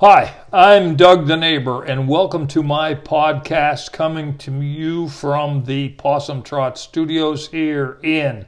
Hi, I'm Doug the Neighbor, and welcome to my podcast coming to you from the Possum Trot Studios here in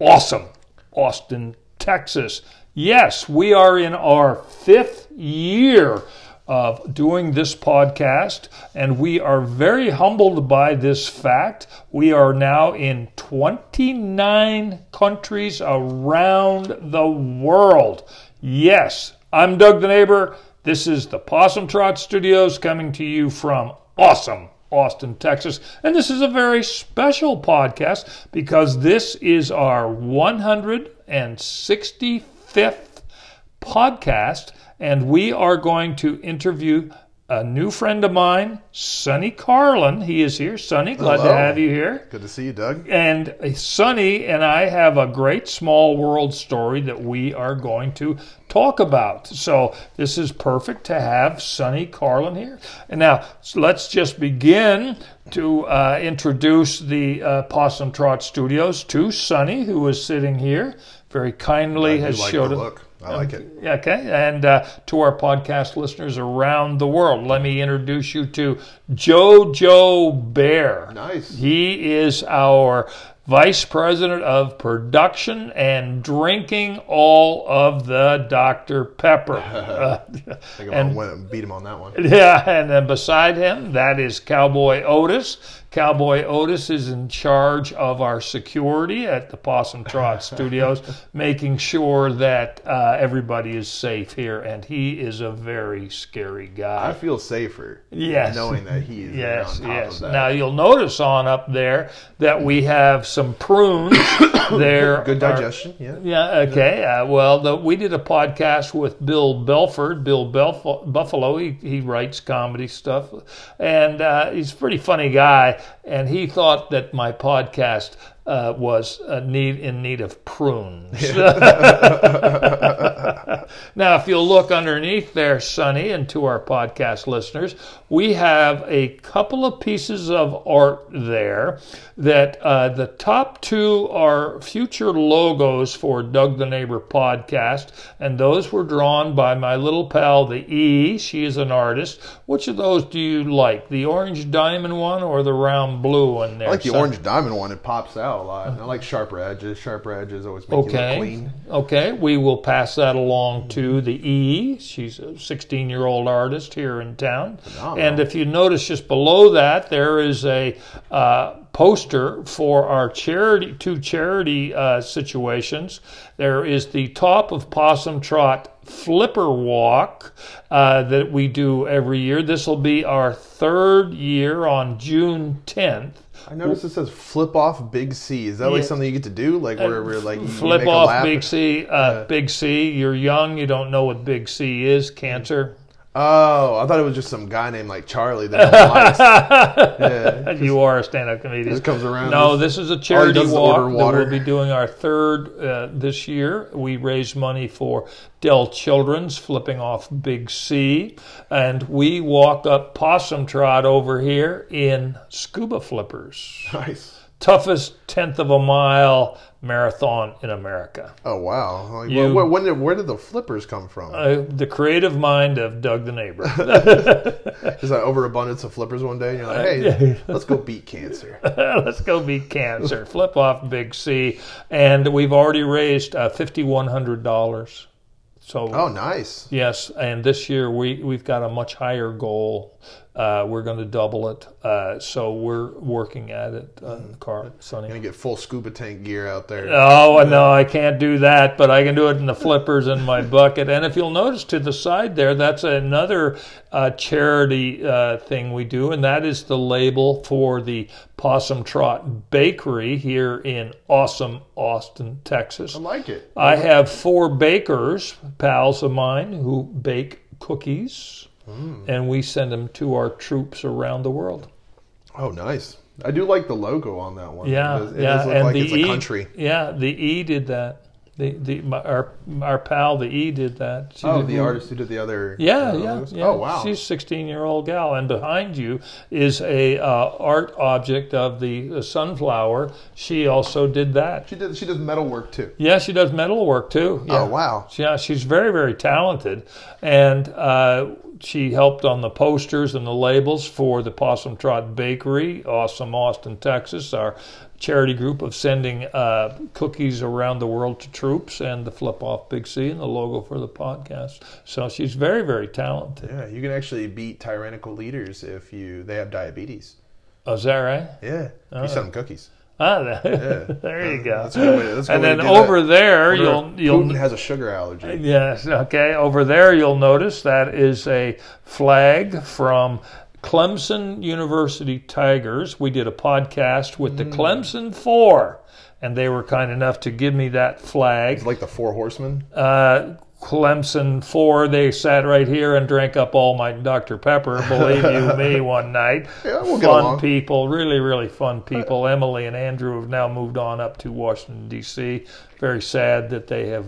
awesome Austin, Texas. Yes, we are in our fifth year of doing this podcast, and we are very humbled by this fact. We are now in 29 countries around the world. Yes, I'm Doug the Neighbor. This is the Possum Trot Studios coming to you from awesome Austin, Texas. And this is a very special podcast because this is our 165th podcast, and we are going to interview a new friend of mine, Sunny Carlin. He is here. Sunny, glad Hello. to have you here. Good to see you, Doug. And uh, Sunny and I have a great small world story that we are going to talk about. So this is perfect to have Sunny Carlin here. And now let's just begin to uh, introduce the uh, Possum Trot Studios to Sunny, who is sitting here. Very kindly I has like showed look. I like it. Okay, and uh, to our podcast listeners around the world, let me introduce you to Jojo Bear. Nice. He is our vice president of production and drinking all of the Dr. Pepper. Uh, I think I'm And- beat him on that one. yeah, and then beside him, that is Cowboy Otis. Cowboy Otis is in charge of our security at the Possum Trot Studios, making sure that uh, everybody is safe here. And he is a very scary guy. I feel safer Yes. knowing that he is Yes, on top yes. of that. Now you'll notice on up there that we have some prunes. there Good are- digestion, yeah. yeah. Okay. Uh, well, the, we did a podcast with Bill Belford. Bill Belf- Buffalo. He he writes comedy stuff, and uh, he's a pretty funny guy. And he thought that my podcast uh, was uh, need in need of prunes. now, if you'll look underneath there, Sunny, and to our podcast listeners, we have a couple of pieces of art there that uh, the top two are future logos for Doug the Neighbor podcast, and those were drawn by my little pal, the E. She is an artist. Which of those do you like, the orange diamond one or the round blue one there? I like the son? orange diamond one. It pops out a lot. And I like sharper edges. Sharper edges always make you look clean. Okay. We will pass that along to the E. She's a 16 year old artist here in town. Phenomenal. And if you notice just below that, there is a uh, poster for our charity, two charity uh, situations. There is the top of Possum Trot Flipper Walk uh, that we do every year. This will be our third year on June 10th. I noticed it says flip off Big C. Is that like something you get to do? Like where we're like flip off? Big C. Uh, Big C. You're young. You don't know what Big C is. Cancer. Oh, I thought it was just some guy named like Charlie that don't Yeah. you are a stand-up comedian. Just comes around. No, this is a charity walk that we'll be doing our third uh, this year. We raise money for Dell Children's, flipping off Big C, and we walk up Possum Trot over here in scuba flippers. nice. Toughest tenth of a mile marathon in America. Oh wow! Like, You- where, when did, where did the flippers come from? Uh, the creative mind of Doug the neighbor. Is that overabundance of flippers one day? And you're like, hey, let's go beat cancer. Let's go beat cancer. Flip off Big C, and we've already raised uh, fifty one hundred dollars. So Oh, nice. yes, and this year we we've got a much higher goal. Uh, we're going to double it. Uh, so we're working at it, uh, Carl, Sunny. Gonna get full scuba tank gear out there. Oh no, I can't do that, but I can do it in the flippers in my bucket. And if you'll notice to the side there, that's another uh, charity uh, thing we do, and that is the label for the Possum Trot Bakery here in awesome Austin, Texas. I like it. I have four bakers, pals of mine, who bake cookies, and we send them to our troops around the world. Oh, nice. I do like the logo on that one. Yeah, it does, it yeah, and like the it's E, a country. yeah, the E did that. The the my, our our pal the E did that. She Oh, did- the artist who did the other. Yeah, uh, yeah, logos? yeah. Oh, wow. She's a 16 year old gal, and behind you is a uh, art object of the, the sunflower. She also did that. She did. She does metal work too. Yeah, she does metal work too. Yeah. Oh, wow. Yeah, she's very, very talented. And uh, she helped on the posters and the labels for the Possum Trot Bakery, awesome Austin, Texas, our charity group of sending uh, cookies around the world to troops, and the Flip Off Big C and the logo for the podcast. So she's very, very talented. Yeah, you can actually beat tyrannical leaders if you they have diabetes. Oh, is that right? Yeah, Oh. you selling cookies. Ah, there you go. That's a good way- that's a and way then to do that. over there, Wonder you'll if you'll Putin has a sugar allergy. Yes, okay. Over there, you'll notice that is a flag from Clemson University Tigers. We did a podcast with the Mm. Clemson Four, and they were kind enough to give me that flag. It's like the Four Horsemen. Uh, Clemson Four, they sat right here and drank up all my Dr. Pepper, believe you me, one night. Yeah, we'll fun people, really, really fun people. Emily and Andrew have now moved on up to Washington, D.C. Very sad that they have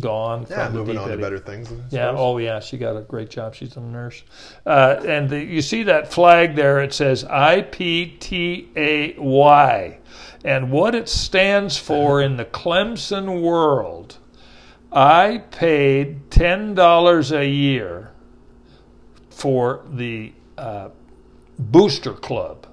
gone Yeah, from moving on to better things. I Yeah. Oh, yeah. She got a great job. She's a nurse. Uh, and the, you see that flag there? It says IPTAY, and what it stands for in the Clemson world. I paid ten dollars a year for the uh, booster club.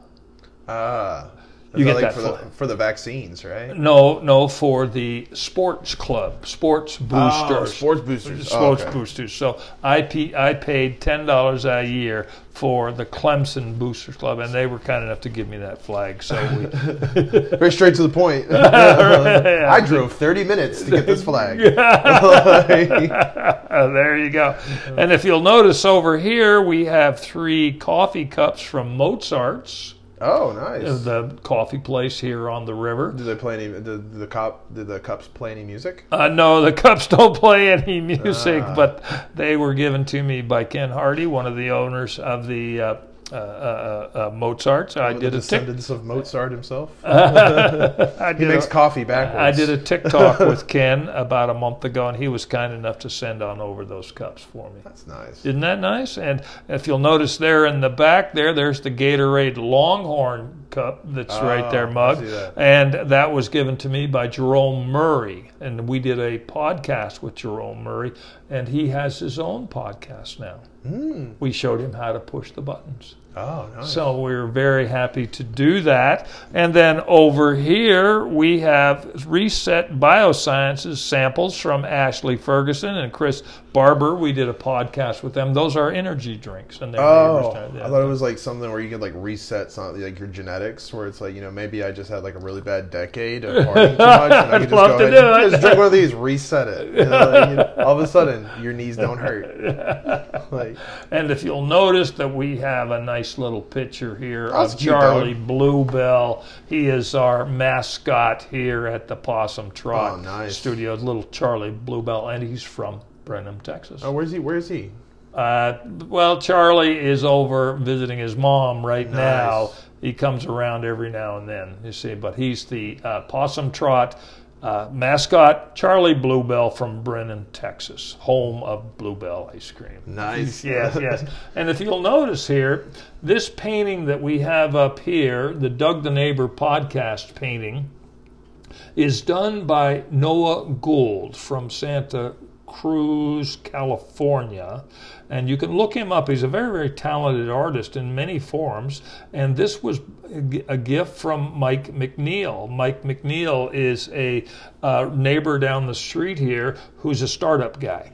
Ah, You get like that for the, for the vaccines, right? No, no, for the sports club, sports oh, boosters. Oh, sports boosters. Oh, sports okay. boosters. So I, paid ten dollars a year for the Clemson Boosters Club, and they were kind enough to give me that flag. So we, Very straight to the point. I drove 30 minutes to get this flag. There you go. And if you'll notice over here, we have three coffee cups from Mozart's, oh, nice. the coffee place here on the river. Did they play any? Did the cop? Did the cups play any music? Uh, no, the Cups don't play any music, Ah. but they were given to me by Ken Hardy, one of the owners of the uh, uh, uh, uh, Mozart's. I the did a descendants of Mozart himself. I he makes a, coffee backwards. I did a TikTok with Ken about a month ago, and he was kind enough to send on over those cups for me. That's nice. Isn't that nice? And if you'll notice there in the back there, there's the Gatorade Longhorn cup that's right there Oh, mug. that. And that was given to me by Jerome Murray. And we did a podcast with Jerome Murray, and he has his own podcast now. Mm. We showed him how to push the buttons. Oh, nice. So we're very happy to do that. And then over here, we have Reset Biosciences samples from Ashley Ferguson and Chris Barber. We did a podcast with them. Those are energy drinks. And Oh. I thought it was like something where you could like reset something like your genetics, where it's like you know maybe I just had like a really bad decade of partying too much, and I I'd could just love go to ahead do and it. just drink one of these, reset it. You know, like, you know, all of a sudden your knees don't hurt. Like And if you'll notice that we have a nice little picture here That's of Charlie dog. Bluebell. He is our mascot here at the Possum Trot Oh, nice. Studios, little Charlie Bluebell, and he's from Brenham, Texas. oh, where's he? Where's he? Uh, well, Charlie is over visiting his mom right Nice. now. He comes around every now and then, you see, but he's the uh, Possum Trot uh, mascot, Charlie Bluebell from Brenham, Texas, home of Bluebell ice cream. Nice. Yes, yes. And if you'll notice here, this painting that we have up here, the Doug the Neighbor podcast painting, is done by Noah Gould from Santa Cruz, California. And you can look him up. He's a very, very talented artist in many forms. And this was a gift from Mike McNeil. Mike McNeil is a uh, neighbor down the street here who's a startup guy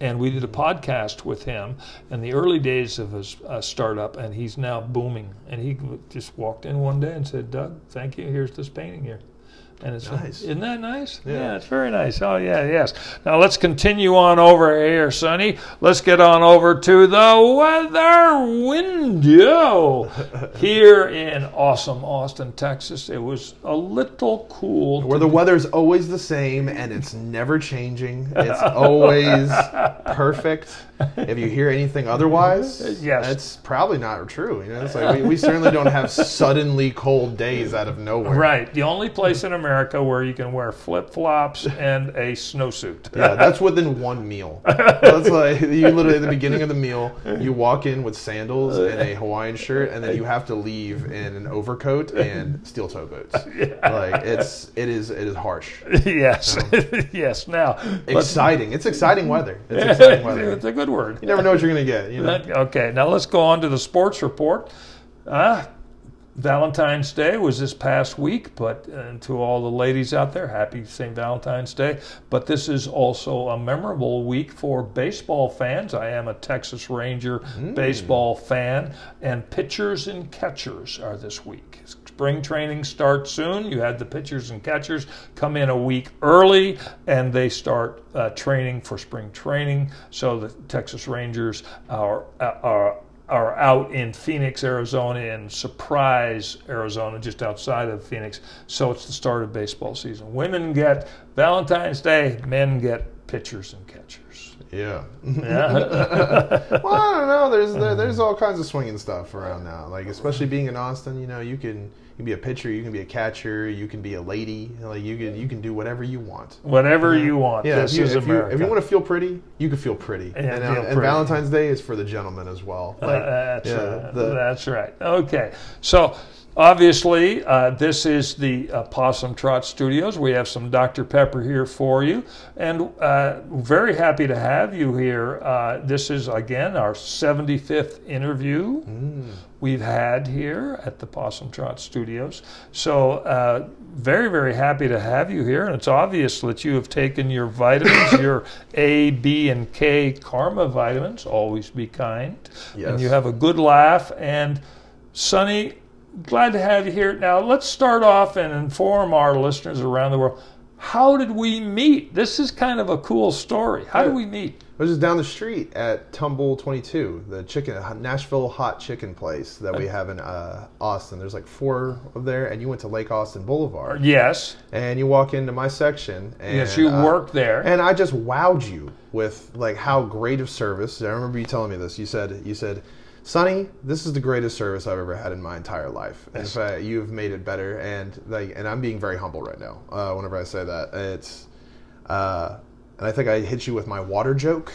and we did a podcast with him in the early days of his uh, startup, and he's now booming. And he just walked in one day and said, "Doug, thank you. Here's this painting here." And it's Nice. isn't that nice? Yeah. yeah, it's very nice. Oh yeah, yes. Now let's continue on over eh, here, Sunny. Let's get on over to the weather window here in awesome Austin, Texas. It was a little cool. Where to the weather's always the same and it's never changing. It's always perfect. If you hear anything otherwise, uh, Yes. it's probably not true. You know, it's like we, we certainly don't have suddenly cold days out of nowhere. Right. The only place in America America where you can wear flip flops and a snowsuit. Yeah, that's within one meal. That's like you literally at the beginning of the meal, you walk in with sandals and a Hawaiian shirt, and then you have to leave in an overcoat and steel toe boots. Like it's it is it is harsh. yes, yes. Now, Exciting. It's exciting weather. It's exciting weather. it's a good word. You never know what you're gonna get. You know. Okay, now let's go on to the sports report. Uh, Valentine's Day was this past week, but uh, to all the ladies out there, happy St. Valentine's Day. But this is also a memorable week for baseball fans. I am a Texas Ranger baseball fan, and pitchers and catchers are this week. Spring training starts soon. You had the pitchers and catchers come in a week early, and they start uh, training for spring training. So the Texas Rangers are are are out in Phoenix, Arizona, in Surprise, Arizona, just outside of Phoenix. So it's the start of baseball season. Women get Valentine's Day, men get pitchers and catchers. Yeah. Yeah. well, I don't know. There's there, there's all kinds of swinging stuff around now. Like especially being in Austin, you know, you can you can be a pitcher, you can be a catcher, you can be a lady. Like you can you can do whatever you want. Whatever you want. Yeah, this if you, is if you, if you want to feel pretty, you can feel pretty. Yeah, and, feel uh, and pretty. Valentine's Day is for the gentleman as well. Uh, that's, yeah, right. the- that's right. Okay. So obviously, uh, this is the uh, Possum Trot Studios. We have some Dr. Pepper here for you, and uh, very happy to have you here. Uh, this is again our 75th interview we've had here at the Possum Trot Studios. So uh, very, very happy to have you here, and it's obvious that you have taken your vitamins, your A, B, and K Karma vitamins. Always be kind, and you have a good laugh. And Sunny, glad to have you here. Now let's start off and inform our listeners around the world. How did we meet? This is kind of a cool story. How did we meet? I was just down the street at Tumble 22, the chicken Nashville hot chicken place that we have in uh, Austin. There's like four of there, and you went to Lake Austin Boulevard, Yes, and you walk into my section, and yes, you uh, worked there. and I just wowed you with like how great of service. I remember you telling me this. You said you said, "Sunny, this is the greatest service I've ever had in my entire life. In fact, you've made it better." And like, and I'm being very humble right now. Uh, whenever I say that, it's, uh, and I think I hit you with my water joke.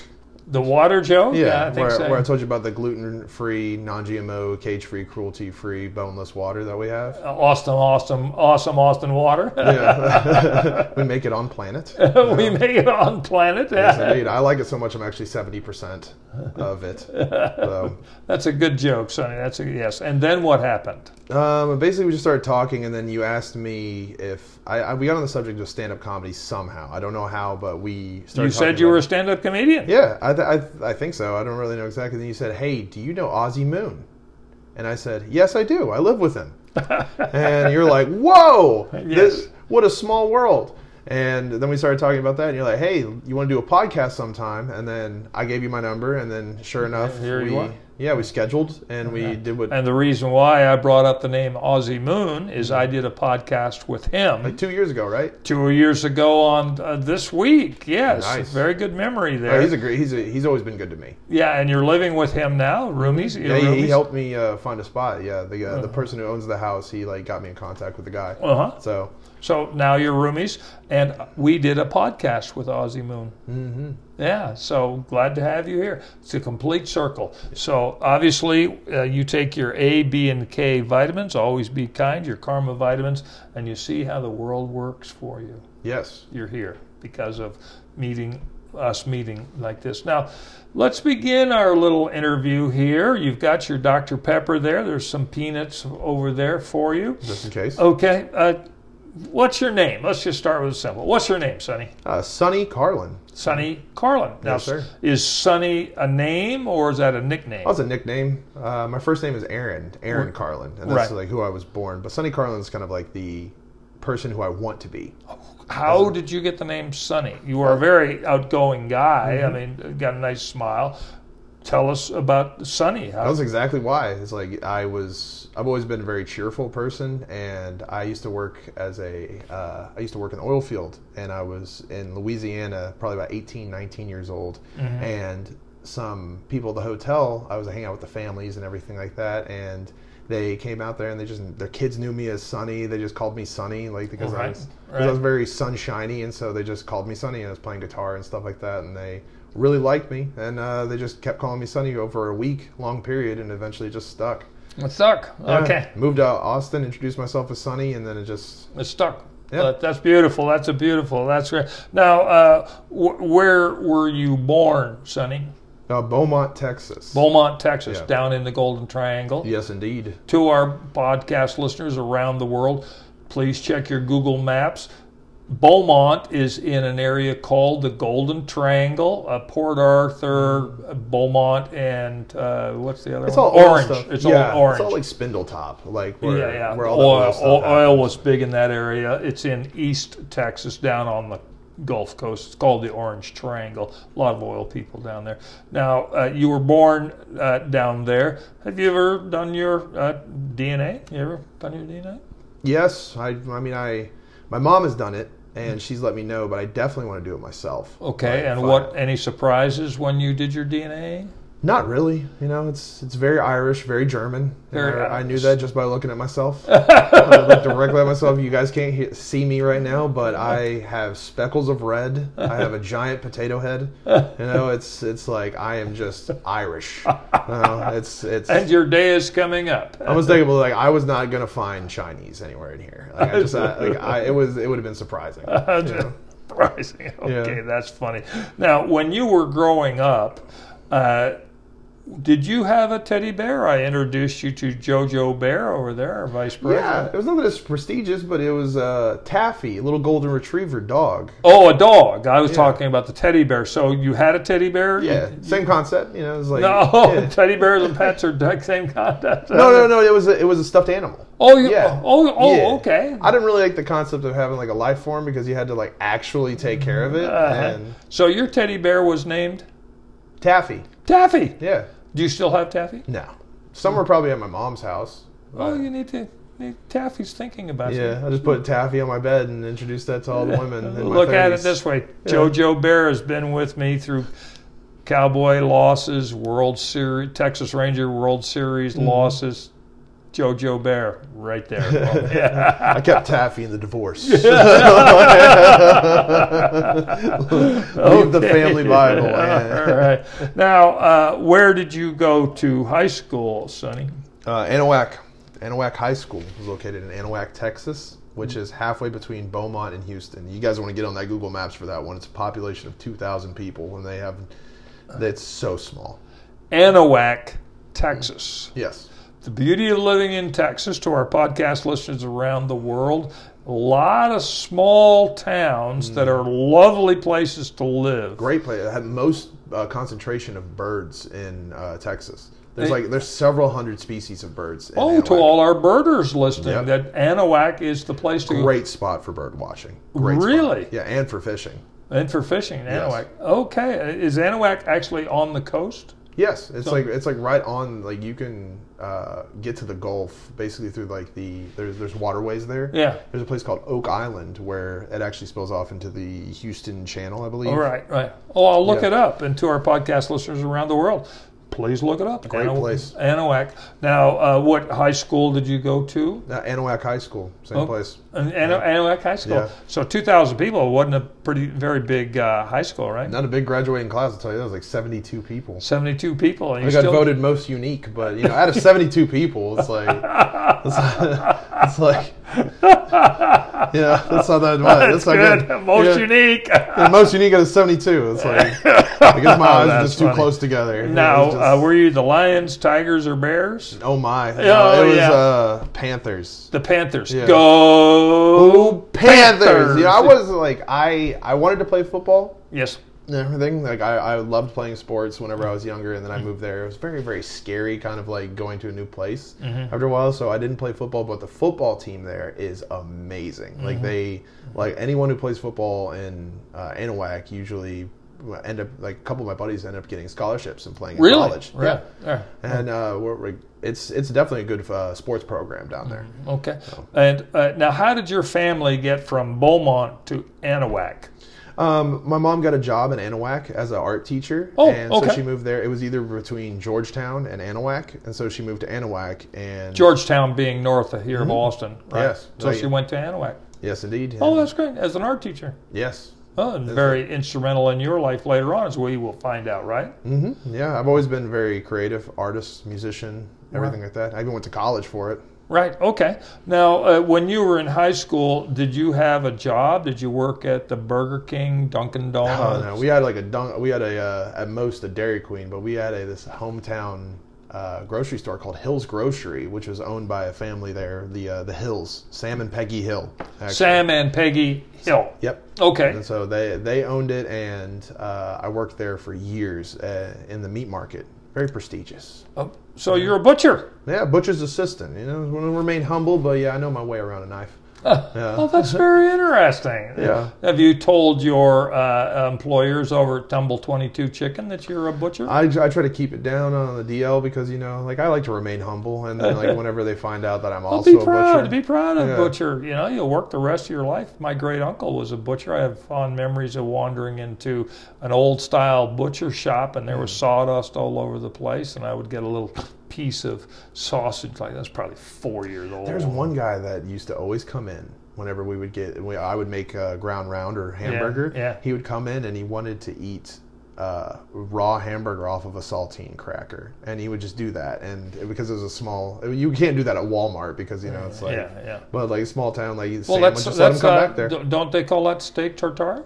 The water joke? I think where, so. where I told you about the gluten-free, non-GMO, cage-free, cruelty-free, boneless water that we have. Uh, awesome, awesome, awesome Austin water. Yeah, we make it on planet. we make it on planet. Yes, indeed. I like it so much. I'm actually seventy percent of it. So, That's a good joke, Sunny. That's a yes. And then what happened? Um, basically, we just started talking, and then you asked me if I, I we got on the subject of stand-up comedy somehow. I don't know how, but we started. You said you were a stand-up comedian. Yeah, I, th- I, th- I think so. I don't really know exactly. Then you said, "Hey, do you know Ozzy Moon?" And I said, "Yes, I do. I live with him." and you're like, "Whoa, Yes. this, what a small world!" And then we started talking about that, and you're like, "Hey, you want to do a podcast sometime?" And then I gave you my number, and then sure enough, here we you are. Yeah we scheduled and we did what And the reason why I brought up the name Ozzy Moon is I did a podcast with him like two years ago, right? two years ago on uh, this week. Yes, Nice. very good memory Oh, there. he's a great. He's a, he's always been good to me. yeah, and you're living with him now, roomies. Yeah, he, he helped me uh, find a spot. Yeah, the uh, the person who owns the house, he like got me in contact with the guy. Uh huh. So So now you're roomies, and we did a podcast with Ozzy Moon. Mm-hmm. Yeah, so glad to have you here. It's a complete circle. So obviously, uh, you take your A, B, and K vitamins. Always be kind. Your Karma vitamins, and you see how the world works for you. yes, You're here because of meeting us meeting like this. Now, let's begin our little interview here. You've got your Dr. Pepper there. There's some peanuts over there for you. just in case. Okay. Uh, what's your name? Let's just start with a simple. What's your name, Sunny? Uh, Sunny Carlin. Sunny Carlin. Now, Yes, sir. is Sunny a name or is that a nickname? That's a nickname. Uh, my first name is Aaron, Aaron Carlin, and that's Right. like who I was born. But Sunny Carlin is kind of like the person who I want to be. How did you get the name Sunny? You are a very outgoing guy. Mm-hmm. I mean, got a nice smile. Tell us about Sunny. How, That was exactly why. It's like I was. I've always been a very cheerful person, and I used to work as a. Uh, I used to work in the oil field, and I was in Louisiana, probably about 18, 19 years old, and some people at the hotel. I was hanging out with the families and everything like that, and they came out there and they just their kids knew me as Sunny. They just called me Sunny, like because I Right, was 'cause right. I was very sunshiny, and so they just called me Sunny. And I was playing guitar and stuff like that, and they really liked me, and uh, they just kept calling me Sunny over a week long period, and eventually just stuck. It stuck. Yeah. Okay. moved out to Austin, introduced myself as Sunny, and then it just it stuck. Yeah. That- that's beautiful. That's a beautiful. That's great. Now, uh, wh- where were you born, Sunny? uh, Beaumont, Texas. Beaumont, Texas, Yeah. down in the Golden Triangle. yes, indeed. To our podcast listeners around the world, please check your Google Maps. Beaumont is in an area called the Golden Triangle, uh, Port Arthur, uh, Beaumont, and uh, what's the other It's one? all orange. stuff. It's yeah, all orange. It's all like Spindletop, like where, yeah, yeah. where all oil, that oil, stuff oil, oil was big in that area. It's in East Texas, down on the Gulf Coast. It's called the Orange Triangle. A lot of oil people down there. Now, uh, you were born uh, down there. Have you ever done your uh, DNA? You ever done your DNA? Yes, I. I mean, I. My mom has done it, and she's let me know, but I definitely want to do it myself. Okay, and what? Any surprises when you did your DNA? Not really. You know, it's it's very Irish, very German. Very I, I knew that just by looking at myself. I looked directly at myself. You guys can't he- see me right now, but I have speckles of red. I have a giant potato head. You know, it's it's like I am just Irish. You know, it's it's. And your day is coming up. I was thinking, like, I was not gonna find Chinese anywhere in here. Like, I just, I, like, I, it was, it would have been surprising. you know? Surprising. Okay, Yeah. that's funny. Now, when you were growing up, uh, did you have a teddy bear? I introduced you to Jojo Bear over there, our vice Yeah, it was nothing as prestigious, but it was uh, Taffy, a little golden retriever dog. Oh, a dog. I was Yeah. talking about the teddy bear. So you had a teddy bear? Yeah, You- same concept. You know, it was like no, yeah. teddy bears and pets are the same concept. no, no, no. It was a, it was a stuffed animal. Oh, you, Yeah. oh, oh, Yeah. okay. I didn't really like the concept of having like a life form because you had to like actually take care of it. Uh-huh. And So your teddy bear was named Taffy, Taffy. yeah, Do you still have Taffy? no, some were probably at my mom's house. Oh, you need to. need- Taffy's thinking about you. yeah, I just put Taffy on my bed and introduced that to all the women. In my Look at it this way: Yeah. JoJo Bear has been with me through Cowboy losses, World Series, Texas Ranger World Series Mm-hmm. losses. JoJo Bear, right there. Well, yeah. I kept Taffy in the divorce. Leave the family Bible. All right. Now, uh, where did you go to high school, Sunny? Uh, Anahuac, Anahuac High School is located in Anahuac, Texas, which is halfway between Beaumont and Houston. You guys want to get on that Google Maps for that one? It's a population of 2,000 people, and they have. It's so small. Anahuac, Texas. Yes. The beauty of living in Texas to our podcast listeners around the world, a lot of small towns that are lovely places to live. Mm. Great place. It had most uh, concentration of birds in uh, Texas. There's like there's several hundred species of birds. In Oh, to all our birders listening, Yep. that Anahuac is the place to go. Great spot for bird watching. Great spot. Really? Yeah, and for fishing. And for fishing, in Yes. Anahuac. Okay. Is Anahuac actually on the coast? Yes, it's So- like it's like right on. Like you can uh, get to the Gulf basically through like the there's there's waterways there. Yeah. There's a place called Oak Island where it actually spills off into the Houston Channel, I believe. All right, right. Oh, I'll look Yeah. it up. And to our podcast listeners around the world, please look it up. Great place. Anahuac. Now, uh, what high school did you go to? Uh, Anahuac High School, same Oh. place. An- Ana- Anahuac High School. Yeah. So 2,000 people wasn't a pretty, very big uh, high school, right? Not a big graduating class, I'll tell you. That it was like 72 people. 72 people. And I you got still, voted most unique, but you know, out of 72 people, it's like it's, it's like yeah, that's not that much. That's, That's, good. good. Most unique. Yeah, most unique out of 72. It's like I guess my eyes are just too close together. Now, just- uh, were you the Lions, Tigers, or Bears? oh my, No, Oh, it was yeah. uh, Panthers. The Panthers. Yeah. Go Panthers. Yeah, I was like I I wanted to play football Yes. And everything. Like I, I loved playing sports whenever I was younger, and then I moved there. It was very very scary, kind of like going to a new place after a while. So I didn't play football, but the football team there is amazing. Like they like anyone who plays football in uh, Anahuac usually end up like a couple of my buddies end up getting scholarships and playing in Really? college. Right. Yeah, Yeah. and uh, we're, we're, it's it's definitely a good uh, sports program down there. Okay. And uh, now, how did your family get from Beaumont to Anahuac? Um, my mom got a job in Anahuac as an art teacher, Oh, and okay. so she moved there. It was either between Georgetown and Anahuac, and so she moved to Anahuac. And Georgetown being north of here of Austin, right? Mm-hmm. Yes. So Right. she went to Anahuac. yes, indeed. Oh, that's great. As an art teacher. yes. Oh, and very instrumental in your life later on, as we will find out, right? hmm Yeah, I've always been very creative, artist, musician, everything like that. I even went to college for it. Right. Okay. Now, uh, when you were in high school, did you have a job? Did you work at the Burger King, Dunkin' Donuts? no, no. we had like a dunk, we had a uh, at most a Dairy Queen, but we had a this hometown uh, grocery store called Hills Grocery, which was owned by a family there, the uh, the Hills, Sam and Peggy Hill. actually. Sam and Peggy Hill. Yep. Okay. And so they they owned it, and uh, I worked there for years uh, in the meat market. Very prestigious. Oh, so you're a butcher. Yeah, butcher's assistant. You know, I want to remain humble, but yeah, I know my way around a knife. Yeah. Oh, that's very interesting. Yeah. Have you told your uh, employers over at Tumble 22 Chicken that you're a butcher? I, I try to keep it down on the DL because you know, like I like to remain humble, and then like whenever they find out that I'm Well, also be a proud. butcher, Be proud of Yeah. butcher. You know, you'll work the rest of your life. My great uncle was a butcher. I have fond memories of wandering into an old style butcher shop, and there was Mm. sawdust all over the place, and I would get a little piece of sausage. Like that's probably four years old. there's one guy that used to always come in whenever we would get, we, I would make a ground round or hamburger. yeah. He would come in and he wanted to eat uh, raw hamburger off of a saltine cracker, and he would just do that. And because it was a small, you can't do that at Walmart because you know it's like, yeah, yeah. but like a small town, like Well, Sam that's just let him that's come uh, back there. don't they call that steak tartare?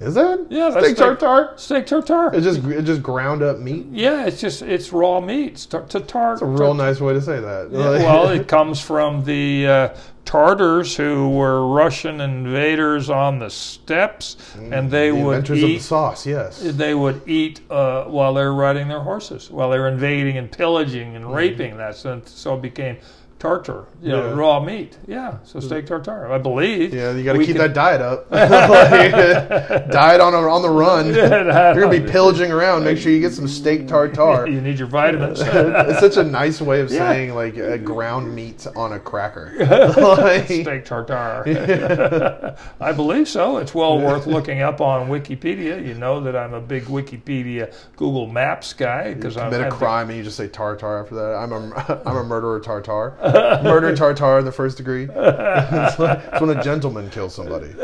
Is that? Yeah, steak steak- tartare. Steak tartare. It's just it's just ground up meat. Yeah, it's just it's raw meat. It's tar- tartare. It's a real nice way to say that. Yeah, well, it comes from the uh, Tartars who were Russian invaders on the steppes, and they the would of the eat. sauce. Yes. They would eat uh, while they were riding their horses, while they were invading and pillaging and raping. That's and so it became tartar, you know, Yeah. raw meat. Yeah, so steak tartare, I believe. Yeah, you got to keep can- that diet up. Like, diet on a, on the run. You're gonna be pillaging around. Make sure you get some steak tartare. You need your vitamins. it's such a nice way of Yeah. saying like a ground meat on a cracker. Like, steak tartare. I believe so. It's well worth looking up on Wikipedia. You know that I'm a big Wikipedia Google Maps guy because I'm commit a I've- crime and you just say tartar after that. I'm a I'm a murderer tartar. Murder tartar in the first degree. it's, like, it's when a gentleman kills somebody.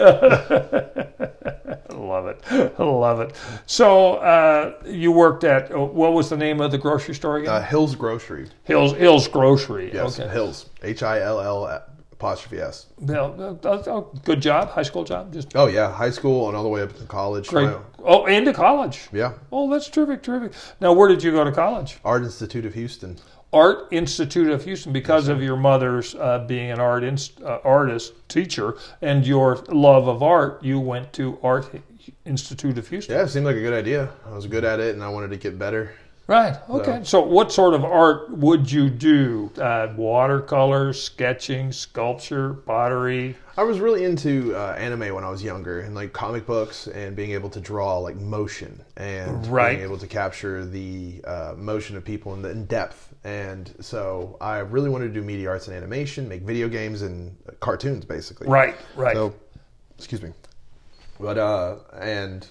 Love it, love it. So uh, you worked at uh, what was the name of the grocery store again? Uh, Hills Grocery. Hills Hills Grocery. Yes, Okay. Hills. H I L L apostrophe S. Uh, uh, good job, high school job. Just Oh yeah, high school and all the way up to college. great. Oh, into college. yeah, Oh, that's terrific, terrific. Now, where did you go to college? Art Institute of Houston. Art Institute of Houston because of your mother's uh, being an art inst- uh, artist teacher and your love of art. You went to Art Institute of Houston. Yeah, it seemed like a good idea. I was good at it, and I wanted to get better. Right. Okay. So, what sort of art would you do? Uh, watercolor, sketching, sculpture, pottery. I was really into uh, anime when I was younger, and like comic books, and being able to draw like motion and Right. being able to capture the uh, motion of people in, the, in depth. And so I really wanted to do media arts and animation, make video games and cartoons, basically. Right. Right. So, excuse me. But uh, and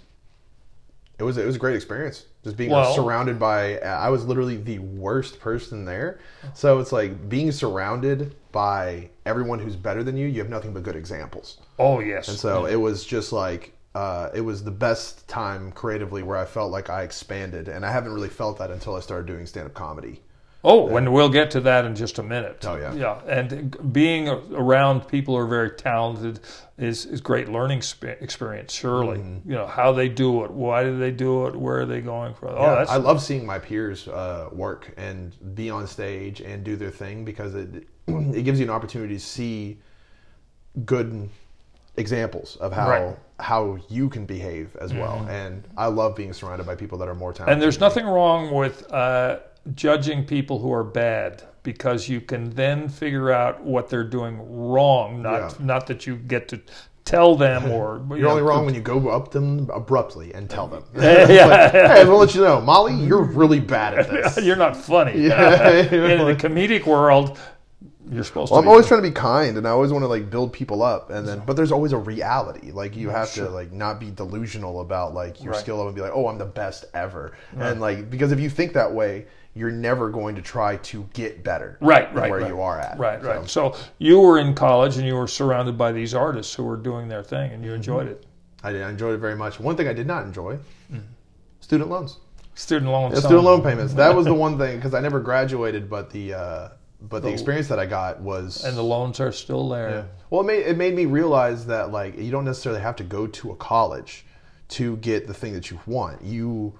it was it was a great experience. Just being Well- surrounded by, I was literally the worst person there. So it's like being surrounded by everyone who's better than you. You have nothing but good examples. oh yes. And so it was just like uh, it was the best time creatively where I felt like I expanded, and I haven't really felt that until I started doing stand up comedy. Oh, and we'll get to that in just a minute. Oh, yeah. yeah. And being around people who are very talented is is great learning spe- experience. Surely, Mm-hmm. you know how they do it, why do they do it, where are they going from? Oh, Yeah, I love seeing my peers uh, work and be on stage and do their thing because it it gives you an opportunity to see good examples of how Right. Mm-hmm. how you can behave as well. And I love being surrounded by people that are more talented. and there's nothing wrong with uh, judging people who are bad because you can then figure out what they're doing wrong. Not Yeah. not that you get to tell them or you You're know, only wrong when you go up to them abruptly and tell them. Yeah, like, yeah. Hey, I want to let you know, Molly, you're really bad at this. You're not funny. Yeah. In the comedic world, You're supposed Well, to. I'm always trying to be kind, and I always want to like build people up, and then but there's always a reality. Like you have sure. to like not be delusional about like your Right. skill level and be like, oh, I'm the best ever, and like because if you think that way, you're never going to try to get better. right, right, where right. you are at. Right, So, right. So you were in college and you were surrounded by these artists who were doing their thing, and you enjoyed it. I, did, I enjoyed it very much. One thing I did not enjoy: student loans. Student loans. Yeah, student loan payments. That was the one thing because I never graduated, but the uh, but the The- experience that I got was and the loans are still there. Yeah. Well, it made it made me realize that like you don't necessarily have to go to a college to get the thing that you want. You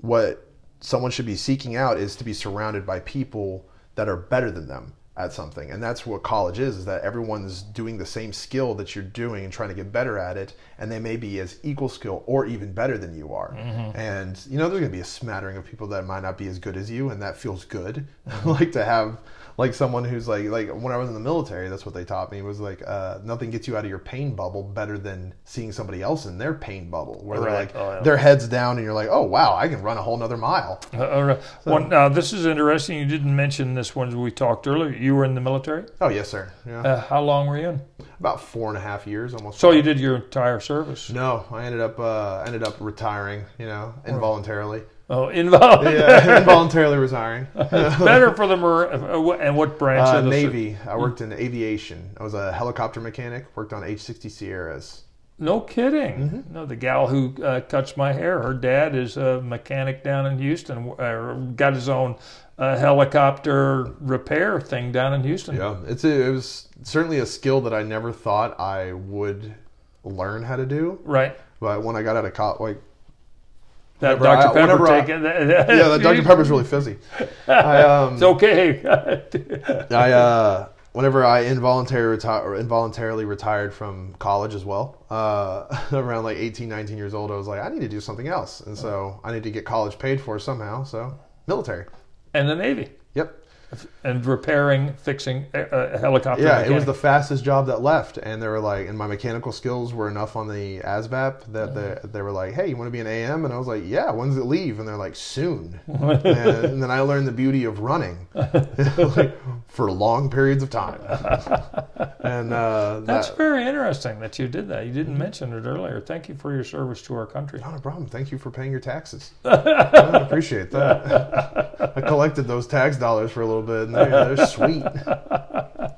what someone should be seeking out is to be surrounded by people that are better than them at something. And that's what college is is that everyone's doing the same skill that you're doing and trying to get better at it and they may be as equal skill or even better than you are. Mm-hmm. And you know there's going to be a smattering of people that might not be as good as you and that feels good. like to have like someone who's like like when I was in the military, that's what they taught me was like uh, nothing gets you out of your pain bubble better than seeing somebody else in their pain bubble where they're like Oh, yeah. their heads down and you're like, oh wow, I can run a whole nother mile. Uh, all right. One, now, this is interesting. You didn't mention this when we talked earlier. You were in the military. Oh yes, sir. Yeah, Uh, how long were you in? about four and a half years almost. So you did your entire service. no, I ended up uh, ended up retiring. You know, involuntarily. Oh, involved. Yeah, involuntarily retiring. Better for the Mar- uh, and what branch Uh, of the Navy. I worked in aviation. I was a helicopter mechanic. Worked on H-60 Sierras. No kidding. Mm-hmm. No, the gal who uh, cuts my hair, her dad is a mechanic down in Houston. Uh, got his own uh, helicopter repair thing down in Houston. Yeah, it's a, it was certainly a skill that I never thought I would learn how to do. Right. But when I got out of college, like That Whenever Dr. Pepper whenever I- taking. yeah, that Dr Pepper's really fizzy. I um, It's okay. I uh, whenever I involuntarily reti- involuntarily retired from college as well, uh, around like 18, 19 years old, I was like, I need to do something else, and so I need to get college paid for somehow. So military. and the Navy. And repairing, fixing a, a helicopter. Yeah, it was the fastest job that left, and they were like, and my mechanical skills were enough on the ASVAB that they, they were like, hey, you want to be an AM? And I was like, yeah. When's it leave? And they're like, soon. and, and then I learned the beauty of running like, for long periods of time. And uh, That's that, very interesting that you did that. You didn't mention it earlier. Thank you for your service to our country. not a problem. Thank you for paying your taxes. I appreciate that. I collected those tax dollars for a little bit, and they're, they're sweet.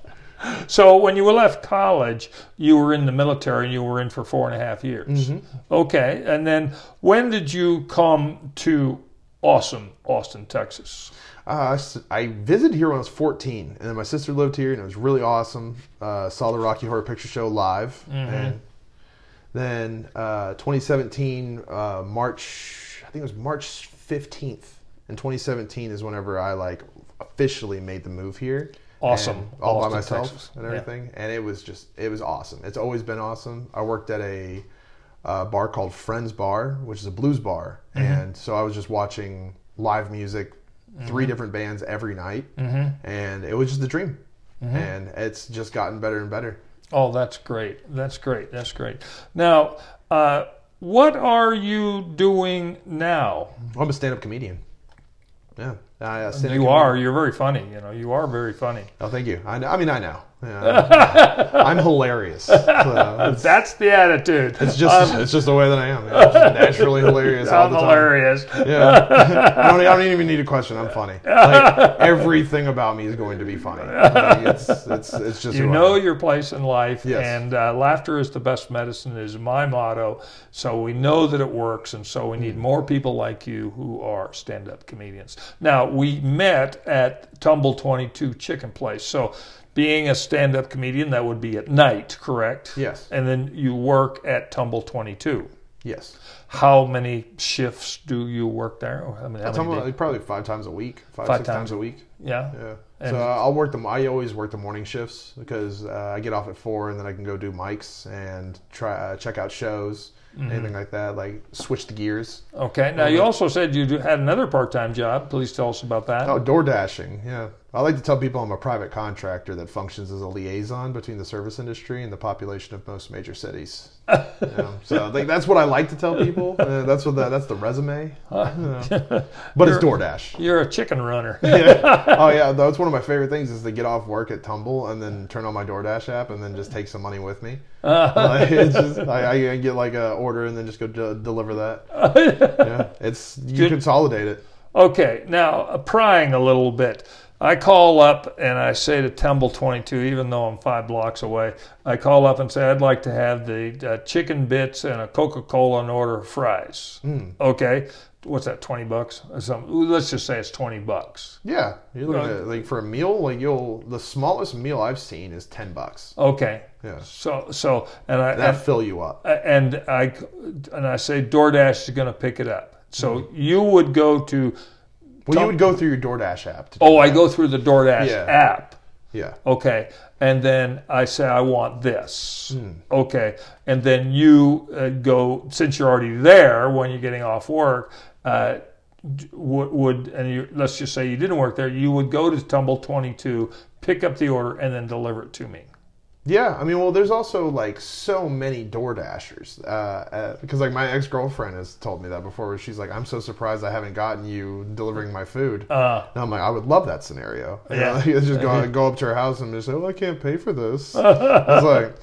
So when you were left college, you were in the military and you were in for four and a half years. Okay. And then when did you come to awesome Austin, Texas? Uh, s- I visited here when I was 14, and then my sister lived here, and it was really awesome. Uh, saw the Rocky Horror Picture Show live, and then uh, 2017 uh, March, I think it was March 15th, in 2017 is whenever I like officially made the move here. Awesome. all by myself Texas. and Yeah. everything, and it was just it was awesome. It's always been awesome. I worked at a uh, bar called Friends Bar, which is a blues bar, and so I was just watching live music, three different bands every night, and it was just a dream. And it's just gotten better and better. Oh, that's great. That's great. That's great. Now, uh, what are you doing now? I'm a stand-up comedian. Yeah, uh, You are. You're very funny. You know, you are very funny. Oh, thank you. I, know, I mean, I know. Yeah. I'm hilarious. So That's the attitude. it's just it's just the way that I am. I'm just naturally hilarious all I'm the time. hilarious. Yeah, I, don't, I don't even need a question. I'm funny. Like everything about me is going to be funny. Like, it's, it's it's just You know your place in life, Yes. and uh, laughter is the best medicine is my motto. So we know that it works, and so we need more people like you who are stand-up comedians. Now we met at Tumble Twenty Two Chicken Place. So being a stand-up comedian, that would be at night, correct? Yes. And then you work at Tumble Twenty Two. Yes. How many shifts do you work there? I mean, how many me, probably five times a week, five, Five six times. times a week. Yeah. Yeah. And- so I'll work them. I always work the morning shifts because uh, I get off at four, and then I can go do mics and try uh, check out shows, Mm-hmm. anything like that. Like switch the gears. Okay. Now you also said you had another part-time job. Please tell us about that. Oh, door dashing. Yeah. I like to tell people I'm a private contractor that functions as a liaison between the service industry and the population of most major cities. You know? So like, that's what I like to tell people. Uh, that's what the, that's the resume. You know. But it's DoorDash. You're a chicken runner. Yeah. Oh yeah, that's one of my favorite things is to get off work at Tumble and then turn on my DoorDash app and then just take some money with me. It's just, I, I get like a order and then just go de- deliver that. Yeah, it's you Good. consolidate it. Okay, now uh, prying a little bit. I call up and I say to Tumble 22, even though I'm five blocks away, I call up and say, I'd like to have the uh, chicken bits and a Coca Cola and order of fries. Hmm. Okay, what's that, 20 bucks? Or something? Let's just say it's 20 bucks. Yeah, you're looking Well, at uh, like for a meal, like you'll the smallest meal I've seen is ten bucks. Okay. Yeah, So, so, and I, that fill you up. and I and I say DoorDash is going to pick it up. So hmm. you would go to Well, you would go through your DoorDash app. To do oh, I go through the DoorDash Yeah. app. Yeah, Okay, and then I say I want this. Okay, and then you uh, go since you're already there when you're getting off work. Uh, would, would and you, let's just say you didn't work there, you would go to Tumble 22, pick up the order, and then deliver it to me. Yeah. I mean, well, there's also like so many DoorDashers uh, uh, because like my ex girlfriend has told me that before. Where she's like, "I'm so surprised I haven't gotten you delivering my food." Uh, And I'm like, I would love that scenario. You Yeah. know, like, just go, go up to her house and just say, "Oh, I can't pay for this." I was like,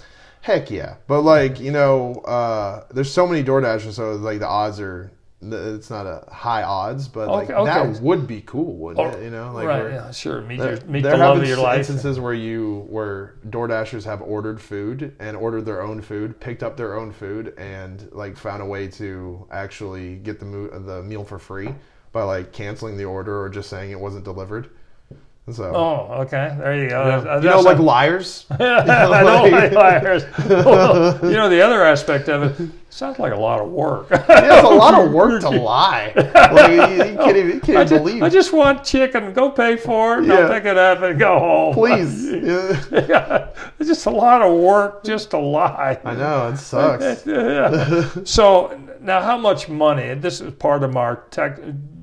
"Heck yeah!" But like, you know, uh, there's so many DoorDashers, so like the odds are, it's not a high odds, but oh, like Okay, okay. that would be cool, wouldn't Oh, it? You know, like right? Yeah, sure. Meet, there, your, meet there the have love of been your life. instances where you where DoorDashers have ordered food and ordered their own food, picked up their own food, and like found a way to actually get the mo- the meal for free by like canceling the order or just saying it wasn't delivered. So Oh, okay. There you go. yeah. That's- you know, like liars. I don't like liars. Well, you know, the other aspect of it sounds like a lot of work. Yeah, it's a lot of work to lie. Like you, you can't even, you can't I just, believe. I just want chicken. Go pay for it. and I'll Yeah. pick it up and go home. Please. Yeah. Yeah, it's just a lot of work just to lie. I know it sucks. Yeah. so now, how much money? This is part of our tech.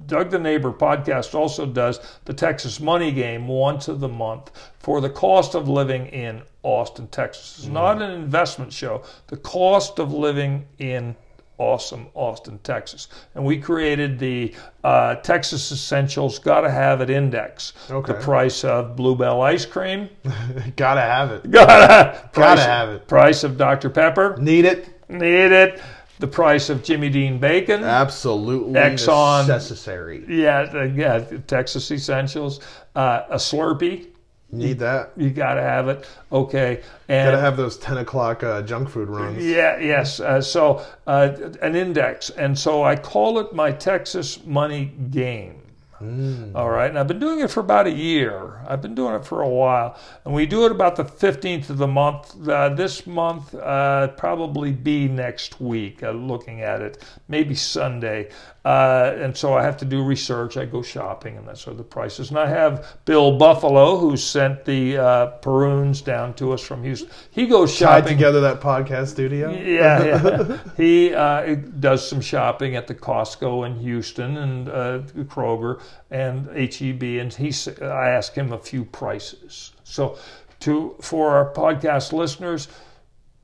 Doug the Neighbor podcast also does the Texas Money Game once of the month for the cost of living in Austin, Texas. It's not an investment show. The cost of living in awesome Austin, Texas. And we created the uh, Texas Essentials Gotta Have It Index. Okay. The price of Bluebell ice cream. Gotta have it. Gotta, price, have it. Price of Dr. Pepper. Need it. Need it. The price of Jimmy Dean bacon. Absolutely Exxon. necessary. yeah, yeah, Texas Essentials. Uh, a Slurpee. Need that. You got to have it. Okay. And Gotta have those ten o'clock uh, junk food runs. Yeah, yes. Uh, so uh, an index, and so I call it my Texas money game. All right, and I've been doing it for about a year. I've been doing it for a while, and we do it about the fifteenth of the month. Uh, this month, uh, probably be next week. Uh, looking at it, maybe Sunday, uh, and so I have to do research. I go shopping, and that's sort of the prices. And I have Bill Buffalo, who sent the uh, Peruns down to us from Houston. He goes Tied shopping. together that podcast studio. Yeah, yeah. he uh, does some shopping at the Costco in Houston and uh, Kroger and HEB, and he. I asked him a few prices. So, to for our podcast listeners,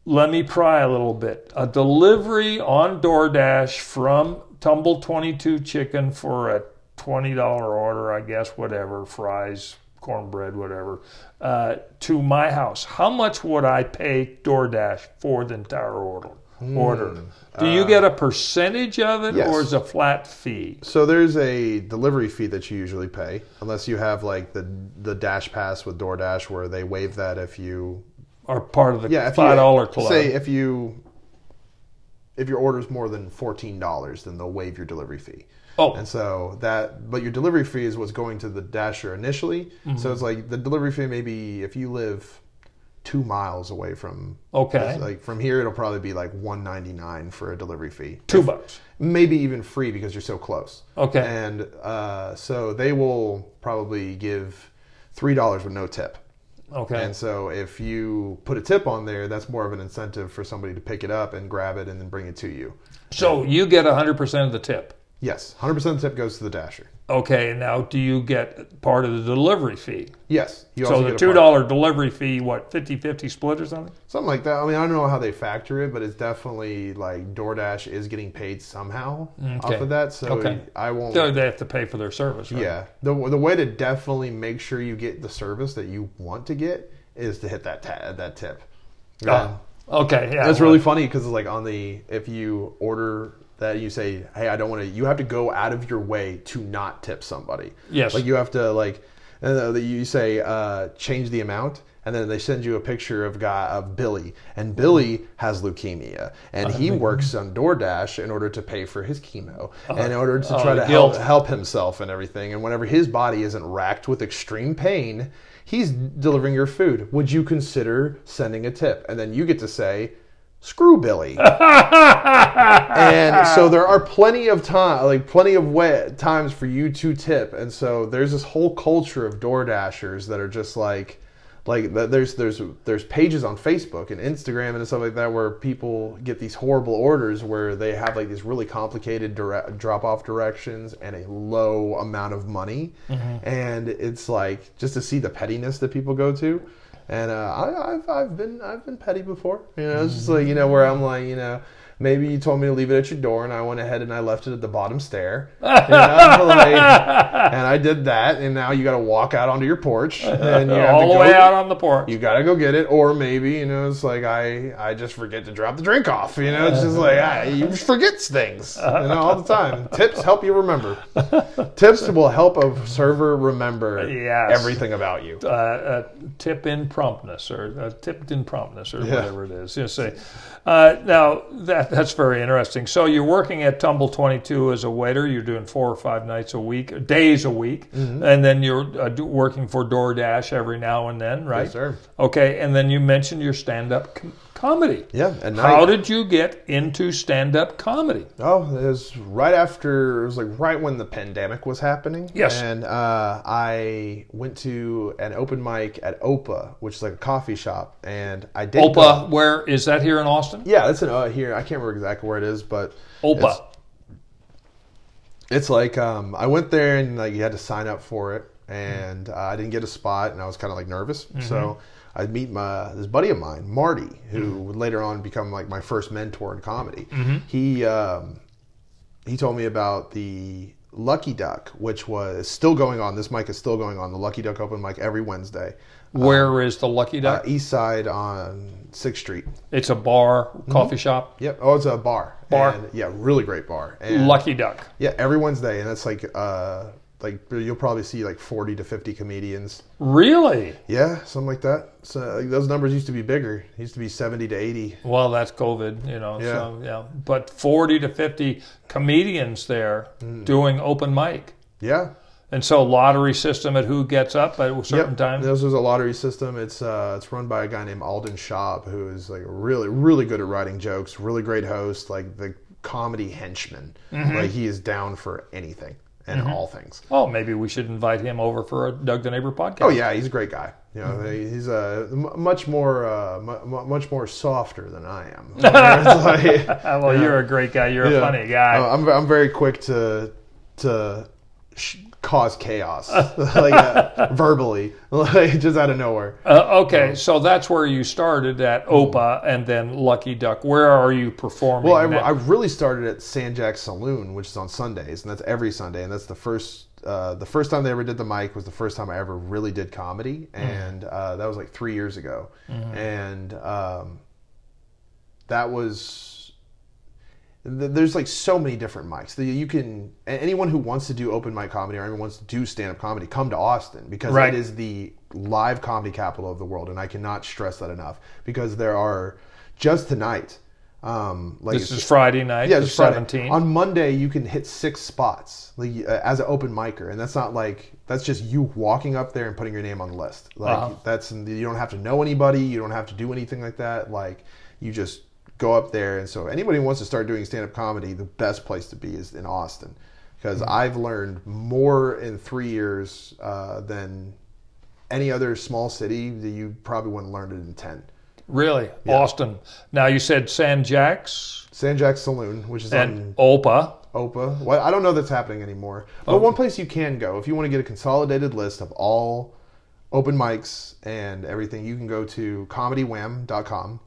let me pry a little bit. A delivery on DoorDash from Tumble Twenty Two Chicken for a twenty dollar order, I guess, whatever fries, cornbread, whatever, uh, to my house. How much would I pay DoorDash for the entire order? Order. Do you get a percentage of it, yes. or is it a flat fee? So there's a delivery fee that you usually pay, unless you have like the the Dash Pass with DoorDash, where they waive that if you are part of the yeah if five dollar club? Say if you if your order's more than fourteen dollars, then they'll waive your delivery fee. oh, And so that, but your delivery fee is what's going to the dasher initially. Mm-hmm. So it's like the delivery fee maybe if you live two miles away from okay, like from here, it'll probably be like one ninety nine for a delivery fee. two bucks. maybe even free because you're so close. Okay. And uh, so they will probably give three dollars with no tip. Okay. And so if you put a tip on there, that's more of an incentive for somebody to pick it up and grab it and then bring it to you. So you get 100% of the tip. Yes, 100% of the tip goes to the dasher. Okay, and now do you get part of the delivery fee? Yes. You So the get a two part. dollar delivery fee, what 50-50 split or something? Something like that. I mean, I don't know how they factor it, but it's definitely like DoorDash is getting paid somehow off of that. So Okay. I won't. So they have to pay for their service, right? Yeah. The, the way to definitely make sure you get the service that you want to get is to hit that ta- that tip. Oh, okay, yeah. That's well, really funny because it's like on the if you order that you say hey I don't want to you have to go out of your way to not tip somebody. Yes. Like you have to like uh, you say uh, change the amount and then they send you a picture of guy of Billy and Billy has leukemia and he works on DoorDash in order to pay for his chemo and in order to Oh, try to help, help himself and everything and whenever his body isn't racked with extreme pain he's delivering your food. Would you consider sending a tip? And then you get to say screw Billy and so there are plenty of time, like plenty of way, times for you to tip. And so there's this whole culture of Door Dashers that are just like, like there's there's there's pages on Facebook and Instagram and stuff like that where people get these horrible orders where they have like these really complicated dire- drop off directions and a low amount of money, mm-hmm. and it's like just to see the pettiness that people go to. And uh, I, I've I've been I've been petty before, you know. It's just like you know where I'm like you know maybe you told me to leave it at your door, and I went ahead and I left it at the bottom stair, and I did that, and now you got to walk out onto your porch, and you have all to the go, way out on the porch. You got to go get it, or maybe you know it's like I I just forget to drop the drink off, you know. It's just like I, you forget things, you know, all the time. Tips help you remember. Tips will help a server remember Yes. everything about you. uh, uh, tip in promptness or uh, tipped in promptness or whatever it is. You say. Uh, now that that's very interesting. So you're working at Tumble 22 as a waiter. You're doing four or five nights a week, days a week, Mm-hmm. and then you're uh, working for DoorDash every now and then, right? Yes, sir. Okay, and then you mentioned your stand-up com- comedy. Yeah, night. How did you get into stand-up comedy? Oh, it was right after. It was like right when the pandemic was happening. Yes. And uh, I went to an open mic at Opa, which is like a coffee shop, and I did. Opa, go- where is that here in Austin? yeah, it's in uh, here. I can't remember exactly where it is, but Opa. It's, it's like um, I went there and like you had to sign up for it, and uh, I didn't get a spot, and I was kind of like nervous. So I'd meet my this buddy of mine, Marty, who would later on become like my first mentor in comedy. He um, he told me about the Lucky Duck, which was still going on. This mic is still going on. The Lucky Duck open mic every Wednesday, Where is the Lucky uh, Duck? east side on Sixth Street. it's a bar, coffee shop. Yep. Oh, it's a bar. Bar. And, yeah, really great bar. And Lucky Duck. Yeah, every Wednesday, and that's like uh like you'll probably see like forty to fifty comedians. Really? Yeah, something like that. So like, those numbers used to be bigger. It used to be seventy to eighty. Well, that's COVID, you know. Yeah. So yeah, but forty to fifty comedians there Mm. doing open mic, Yeah. and so lottery system at who gets up at a certain Yep. time. This is a lottery system. It's uh it's run by a guy named Alden Schaub, who is like really really good at writing jokes. Really great host. Like the comedy henchman. Mm-hmm. Like he is down for anything and all things. Oh, maybe we should invite him over for a Doug the Neighbor podcast. Oh yeah, he's a great guy. You know, Mm-hmm. he's uh, much more uh, mu- mu- much more softer than I am. Like- well, you're a great guy. You're a funny guy. Uh, I'm I'm very quick to to cause chaos, like uh, verbally, like just out of nowhere. Uh, okay, so that's where you started at OPA and then Lucky Duck. Where are you performing? Well, I. I really started at San Jac Saloon, which is on Sundays, and that's every Sunday, and that's the first. Uh, the first time they ever did the mic was the first time I ever really did comedy, and uh, that was like three years ago, and um, that was there's like so many different mics that you can anyone who wants to do open mic comedy or anyone wants to do stand up comedy come to Austin because Right. it is the live comedy capital of the world and I cannot stress that enough because there are just tonight um like this is Friday night, yeah, it's. 17th. On Monday, you can hit six spots like, uh, as an open micer, and that's not like that's just you walking up there and putting your name on the list. Like Uh-huh. that's you don't have to know anybody, you don't have to do anything like that. Like you just go up there, and so anybody who wants to start doing stand up comedy, the best place to be is in Austin because Mm-hmm. I've learned more in three years uh, than any other small city that you probably wouldn't learn it in ten. Really, Austin. Now you said San Jacs San Jac Saloon, which is and on Opa. Opa. Well, I don't know that's happening anymore. But one place you can go if you want to get a consolidated list of all open mics and everything, you can go to comedywham.com.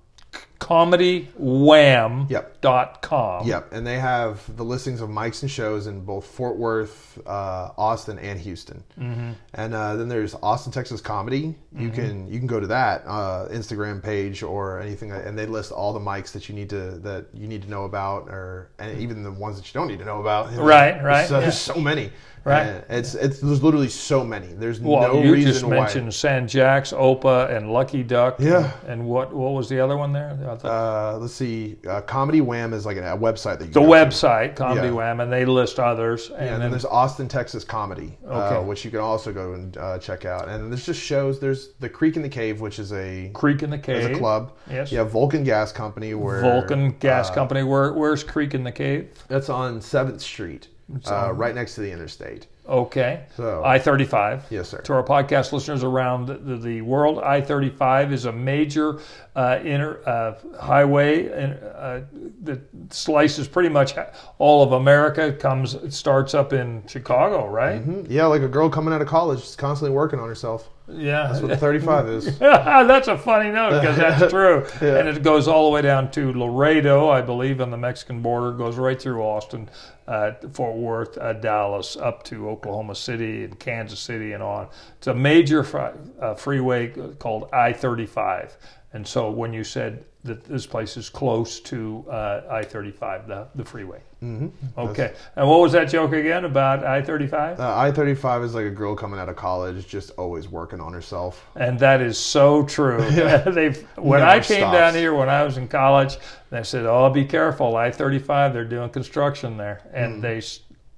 ComedyWham.com. Yep. Dot com. Yep, and they have the listings of mics and shows in both Fort Worth, uh, Austin, and Houston. Mm-hmm. And uh, then there's Austin, Texas Comedy. You can you can go to that uh, Instagram page or anything, and they list all the mics that you need to that you need to know about, or and even the ones that you don't need to know about. Right, right, So, yeah. There's so many. Right. And it's it's there's literally so many. There's Well, no you reason just why. mentioned San Jacs, Opa, and Lucky Duck. Yeah. And what what was the other one there? Uh, let's see. Uh, Comedy Wham is like a, a website that you the go to. website, Comedy Yeah. Wham, and they list others. And, And then then there's Austin, Texas Comedy, Okay. uh, which you can also go and uh, check out. And there's just shows. There's the Creek and the Cave, which is a Creek in the is Cave. a club. Yes. You have Vulcan Gas Company, where Vulcan Gas uh, Company. Where where's Creek and the Cave? That's on Seventh Street, uh, right next to the interstate. Okay. So- I 35. Yes, sir. To our podcast listeners around the, the world, I 35 is a major uh, inter, uh, highway uh, that slices pretty much all of America. It comes, it starts up in Chicago, right? Mhm. Yeah, like a girl coming out of college, just constantly working on herself. Yeah. That's what the 35 is. that's a funny note because that's true. Yeah. And it goes all the way down to Laredo, I believe, on the Mexican border. Goes right through Austin, uh, Fort Worth, uh, Dallas, up to Oklahoma City and Kansas City and on. It's a major fri- uh, freeway called I 35. And so when you said that this place is close to uh, I 35, the, the freeway. hmm Okay. And what was that joke again about I 35? Uh, I 35 is like a girl coming out of college, just always working on herself. And that is so true. They've when Never I came stops. down here when I was in college, they said, "Oh, be careful, I-35. They're doing construction there," and they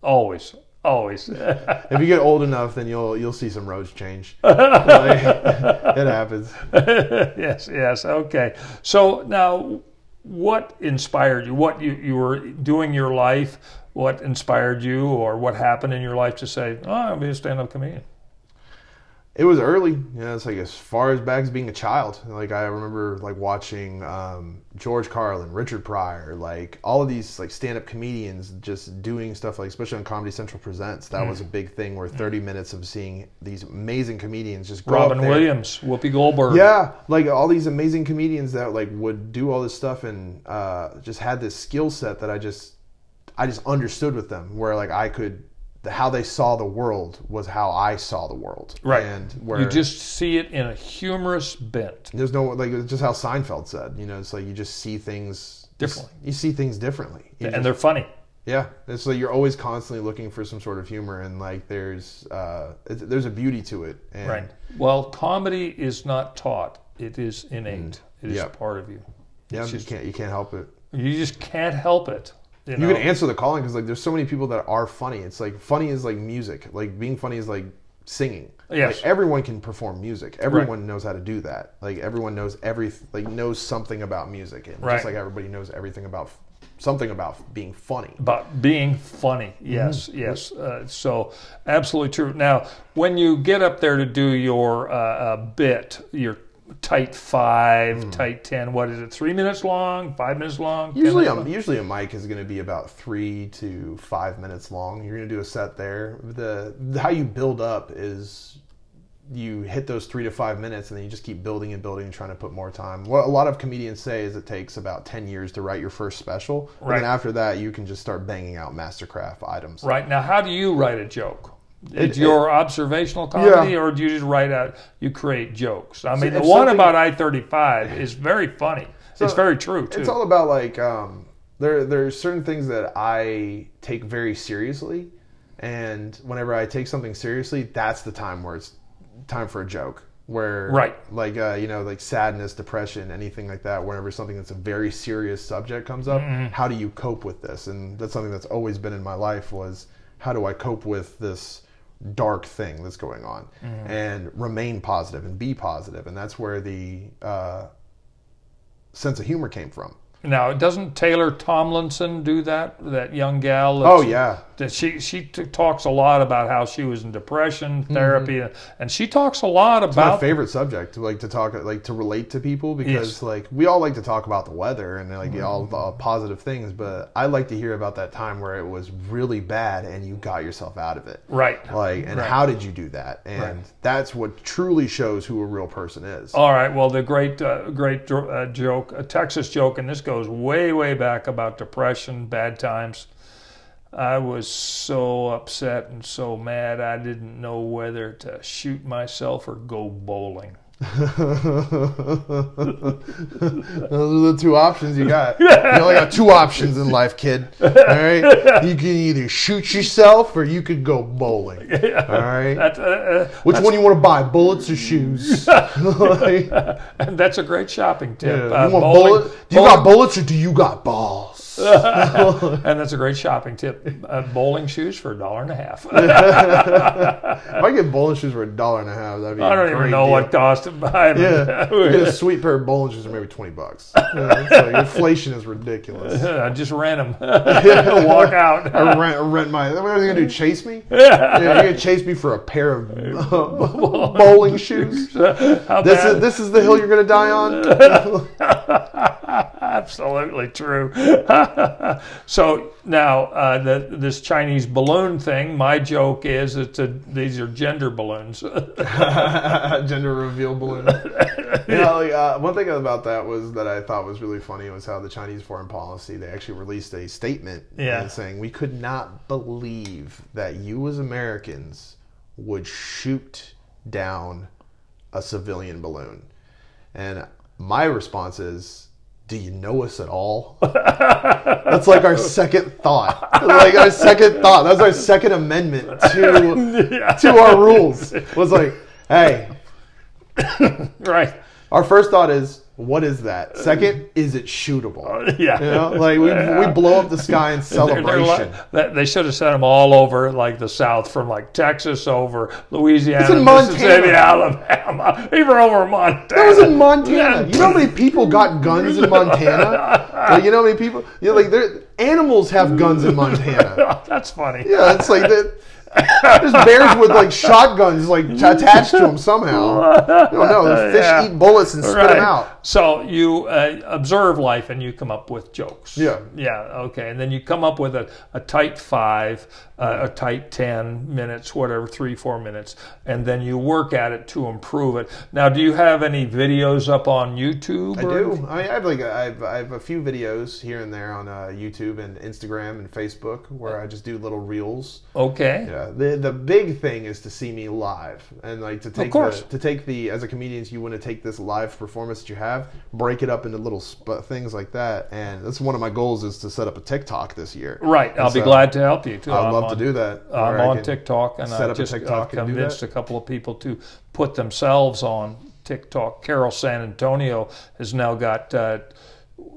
always, always. If you get old enough, then you'll you'll see some roads change. Like, it happens. yes, yes. Okay. So now, what inspired you? What you you were doing your life? What inspired you, or what happened in your life to say, "Oh, I'll be a stand-up comedian"? It was early. You know, it's like as far as back as being a child. Like I remember like watching um, George Carlin, Richard Pryor, like all of these like stand up comedians just doing stuff like especially on Comedy Central Presents. That Mm. was a big thing where 30 minutes of seeing these amazing comedians just grow Robin. Williams, Whoopi Goldberg. Yeah, like all these amazing comedians that like would do all this stuff and uh, just had this skill set that I just I just understood with them where like I could how they saw the world was how I saw the world. Right. And where You just see it in a humorous bent. there's no like it's just how Seinfeld said, you know, it's like you just see things Differently. You see things differently. You and just- they're funny. yeah, it's like you're always constantly looking for some sort of humor, and like there's uh, there's a beauty to it. And Right. Well, comedy is not taught; it is innate. It is Yeah. part of you. Yeah, It's you just- can't you can't help it. You just can't help it. You, You can answer the calling because like there's so many people that are funny. It's like funny is like music. Like being funny is like singing. Yes. Like everyone can perform music. Everyone knows how to do that. Like everyone knows every like knows something about music, and Right. just like everybody knows everything about something about being funny. about being funny. Mm-hmm. Yes, yes. Uh, so absolutely true. Now, when you get up there to do your uh, uh, bit, your tight five, tight ten, what is it? Three minutes long? Five minutes long? 10 Mm. Usually, minutes a, long? usually a mic is going to be about three to five minutes long. You're going to do a set there. The, the how you build up is you hit those three to five minutes, and then you just keep building and building and trying to put more time. What a lot of comedians say is it takes about ten years to write your first special, and Right. then after that, you can just start banging out mastercraft items. Right now, how do you write a joke? It- It's your observational comedy, or do you just write out? You create jokes. I mean, the one about I thirty five is very funny. it's very true too. It's all about like um, there. There's certain things that I take very seriously, and whenever I take something seriously, that's the time where it's time for a joke. Where Right. like uh, you know, like sadness, depression, anything like that. Whenever something that's a very serious subject comes up, Mm-hmm. how do you cope with this? And that's something that's always been in my life was how do I cope with this dark thing that's going on Mm-hmm. and remain positive and be positive and that's where the uh, sense of humor came from. Now, doesn't Taylor Tomlinson do that? That young gal. Oh yeah, she she t- talks a lot about how she was in depression therapy, and she talks a lot Mm-hmm. my favorite subject to like to talk like to relate to people because Yes. Mm-hmm. like we all like to talk about the weather and like all the positive things, but I like to hear about that time where it was really bad and you got yourself out of it. right. Like, and Right. how did you do that? And Right. that's what truly shows who a real person is. All right. Well, the great, uh, great uh, joke, a Texas joke, and this goes way, way back about depression, bad times. I was so upset and so mad, I didn't know whether to shoot myself or go bowling. Those are the two options you got. You only got two options in life, kid. All right, you can either shoot yourself or you could go bowling. All right, That, uh, uh, which one do you want to buy, bullets or shoes? Like, and that's a great shopping tip. yeah, Uh, you want bowling- bullet? Do you bowling- got bullets or do you got balls? and that's a great shopping tip. Uh, bowling shoes for a dollar and a half. If I get bowling shoes for a dollar and a half, that'd be. I don't even know deal. what cost to buy them. Yeah, you get a sweet pair of bowling shoes for maybe twenty bucks. Yeah, like, inflation is ridiculous. I just ran them. Walk out. I rent, rent my. What are they gonna do? Chase me? Yeah, you're gonna chase me for a pair of uh, bowling shoes. How This bad? is this is the hill you're gonna die on. Absolutely true. so now uh, the, this Chinese balloon thing. My joke is it's a, these are gender balloons. Gender reveal balloon. Yeah, like, uh, one thing about that was that I thought was really funny was how the Chinese foreign policy they actually released a statement Yeah. saying we could not believe that you as Americans would shoot down a civilian balloon, and my response is. Do you know us at all? That's like our second thought. Like our second thought. That's our second amendment to to our rules. Was like, hey, right. our first thought is, what is that? Second, is it shootable? Yeah. You know, like we, we blow up the sky in They're- they're celebration. like- they should have sent them all over, like the South, from like Texas over Louisiana, It's in Mississippi, Montana. Alabama, even over Montana. That was in Montana. You know how many people got guns in Montana? Like, you know how many people? You know, like animals have guns in Montana. That's funny. Yeah, it's like that. There's bears with like shotguns like attached to them somehow. I don't know. Fish Yeah. eat bullets and spit Right. them out. So you uh, observe life and you come up with jokes. Yeah. Yeah. Okay. And then you come up with a, a tight five, uh, a tight 10 minutes, whatever, three, four minutes. And then you work at it to improve it. Now, do you have any videos up on YouTube? I do. I, mean, I have like a, I, have, I have a few videos here and there on uh, YouTube and Instagram and Facebook where I just do little reels. Okay. Yeah. The the big thing is to see me live and like to take course. the, to take the as a comedian you want to take this live performance that you have, break it up into little sp- things like that. And that's one of my goals is to set up a TikTok this year. Right. I'll be glad to help you too. I'd love on- to do that. I'm on TikTok, and I just TikTok I've convinced a couple of people to put themselves on TikTok. Carol San Antonio has now got. Uh,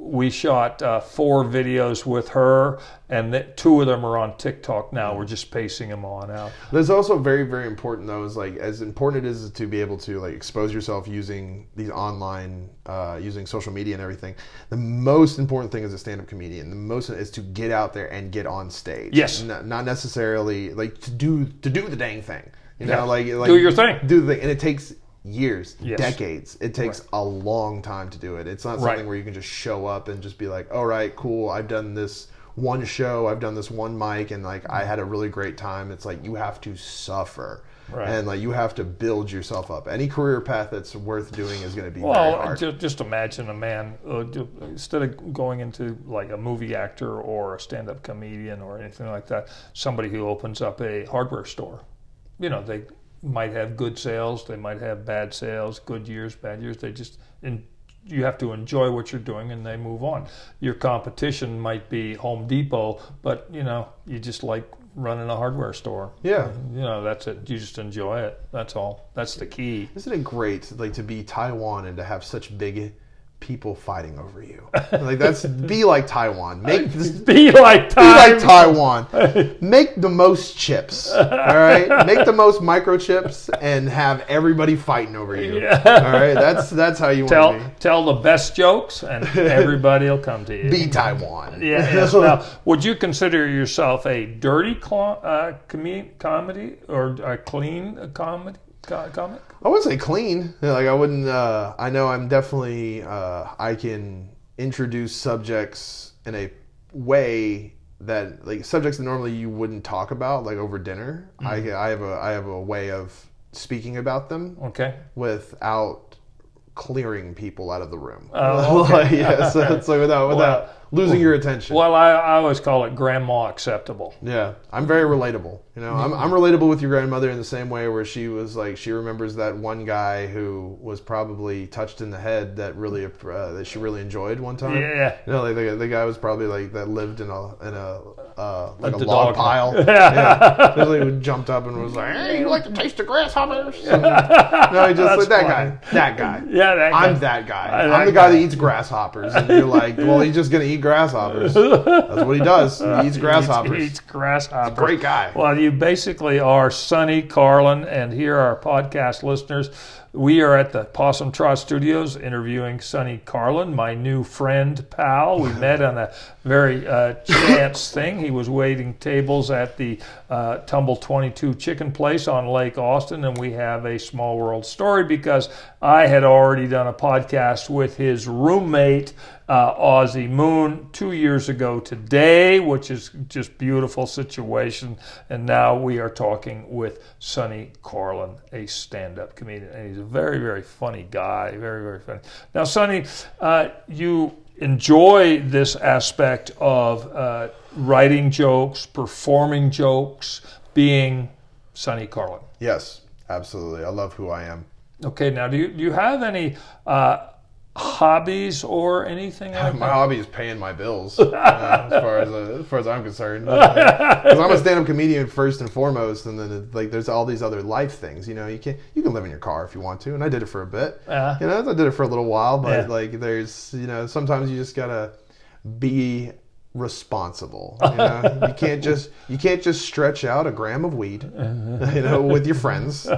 we shot uh, four videos with her, and th- two of them are on TikTok now. We're just pacing them on out. There's also very, very important though is like as important it is to be able to like expose yourself using these online, uh, using social media and everything. The most important thing as a stand-up comedian, the most is to get out there and get on stage. Yes. N- not necessarily like to do to do the dang thing. You know, Yeah. like, like Do your thing. Do the thing, and it takes years, Yes. decades. It takes a long time to do it. It's not Right. something where you can just show up and just be like, "All right, cool, I've done this." one show i've done this one mic and like i had a really great time it's like you have to suffer Right. and like you have to build yourself up any career path that's worth doing is going to be Well, hard ju- just imagine a man uh, instead of going into like a movie actor or a stand-up comedian or anything like that, somebody who opens up a hardware store. You know, they might have good sales, they might have bad sales, good years, bad years. They just in, you have to enjoy what you're doing and they move on. Your competition might be Home Depot, but you know, you just like running a hardware store. Yeah. You know, that's it. You just enjoy it. That's all. That's the key. isn't it great like to be taiwan and to have such big people fighting over you. like that's be like Taiwan. Make this, Be like be like. Taiwan. Make the most chips. All right. Make the most microchips and have everybody fighting over you. All right. That's that's how you want Tell to tell tell the best jokes, and everybody will come to you. be. Be Taiwan. Yeah. Yes. Now, would you consider yourself a dirty cl- uh, com- comedy or a clean comedy co- comic? I wouldn't say clean. Like I wouldn't. Uh, I know I'm definitely. Uh, I can introduce subjects in a way that like subjects that normally you wouldn't talk about, like over dinner. I, I have a I have a way of speaking about them Okay. without clearing people out of the room. Oh, okay. like, yeah, so it's like without without Well- losing your attention. Well, I, I always call it grandma acceptable. Yeah, I'm very relatable. You know, I'm, I'm relatable with your grandmother in the same way where she was like she remembers that one guy who was probably touched in the head that really uh, that she really enjoyed one time. Yeah. You know, like the, the guy was probably like that lived in a in a uh, like a, the log dog. pile. yeah, He, like, jumped up and was like, "Hey, you like to taste the grasshoppers?" And, no, he just That's like that funny. guy. That guy. Yeah, that guy. I'm that guy. Uh, I'm that the guy, guy. that eats grasshoppers, and you're like, well, he's just gonna eat grasshoppers. That's what he does. He eats grasshoppers. He eats grasshoppers. Great guy. Well, you basically are Sunny Carlin, and here are podcast listeners. We are at the Possum Trot Studios interviewing Sunny Carlin, my new friend, pal. We met on a very uh, chance thing. He was waiting tables at the uh, Tumble 22 Chicken Place on Lake Austin, and we have a small world story because I had already done a podcast with his roommate, uh, Aussie Moon two years ago today, which is just beautiful situation. And now we are talking with Sunny Carlin, a stand-up comedian, and he's a very, very funny guy, very, very funny. Now, Sunny, uh, you enjoy this aspect of uh, writing jokes, performing jokes, being Sunny Carlin. Yes, absolutely. I love who I am. Okay, now do you do you have any uh, hobbies or anything like My that? hobby is paying my bills, uh, as far as uh, as far as I'm concerned. Because I'm a stand-up comedian first and foremost, and then it, like there's all these other life things. You know, you can you can live in your car if you want to, and I did it for a bit. Yeah. You know, I did it for a little while, but Yeah. like there's you know sometimes you just gotta be responsible. You know, you can't just you can't just stretch out a gram of weed, you know, with your friends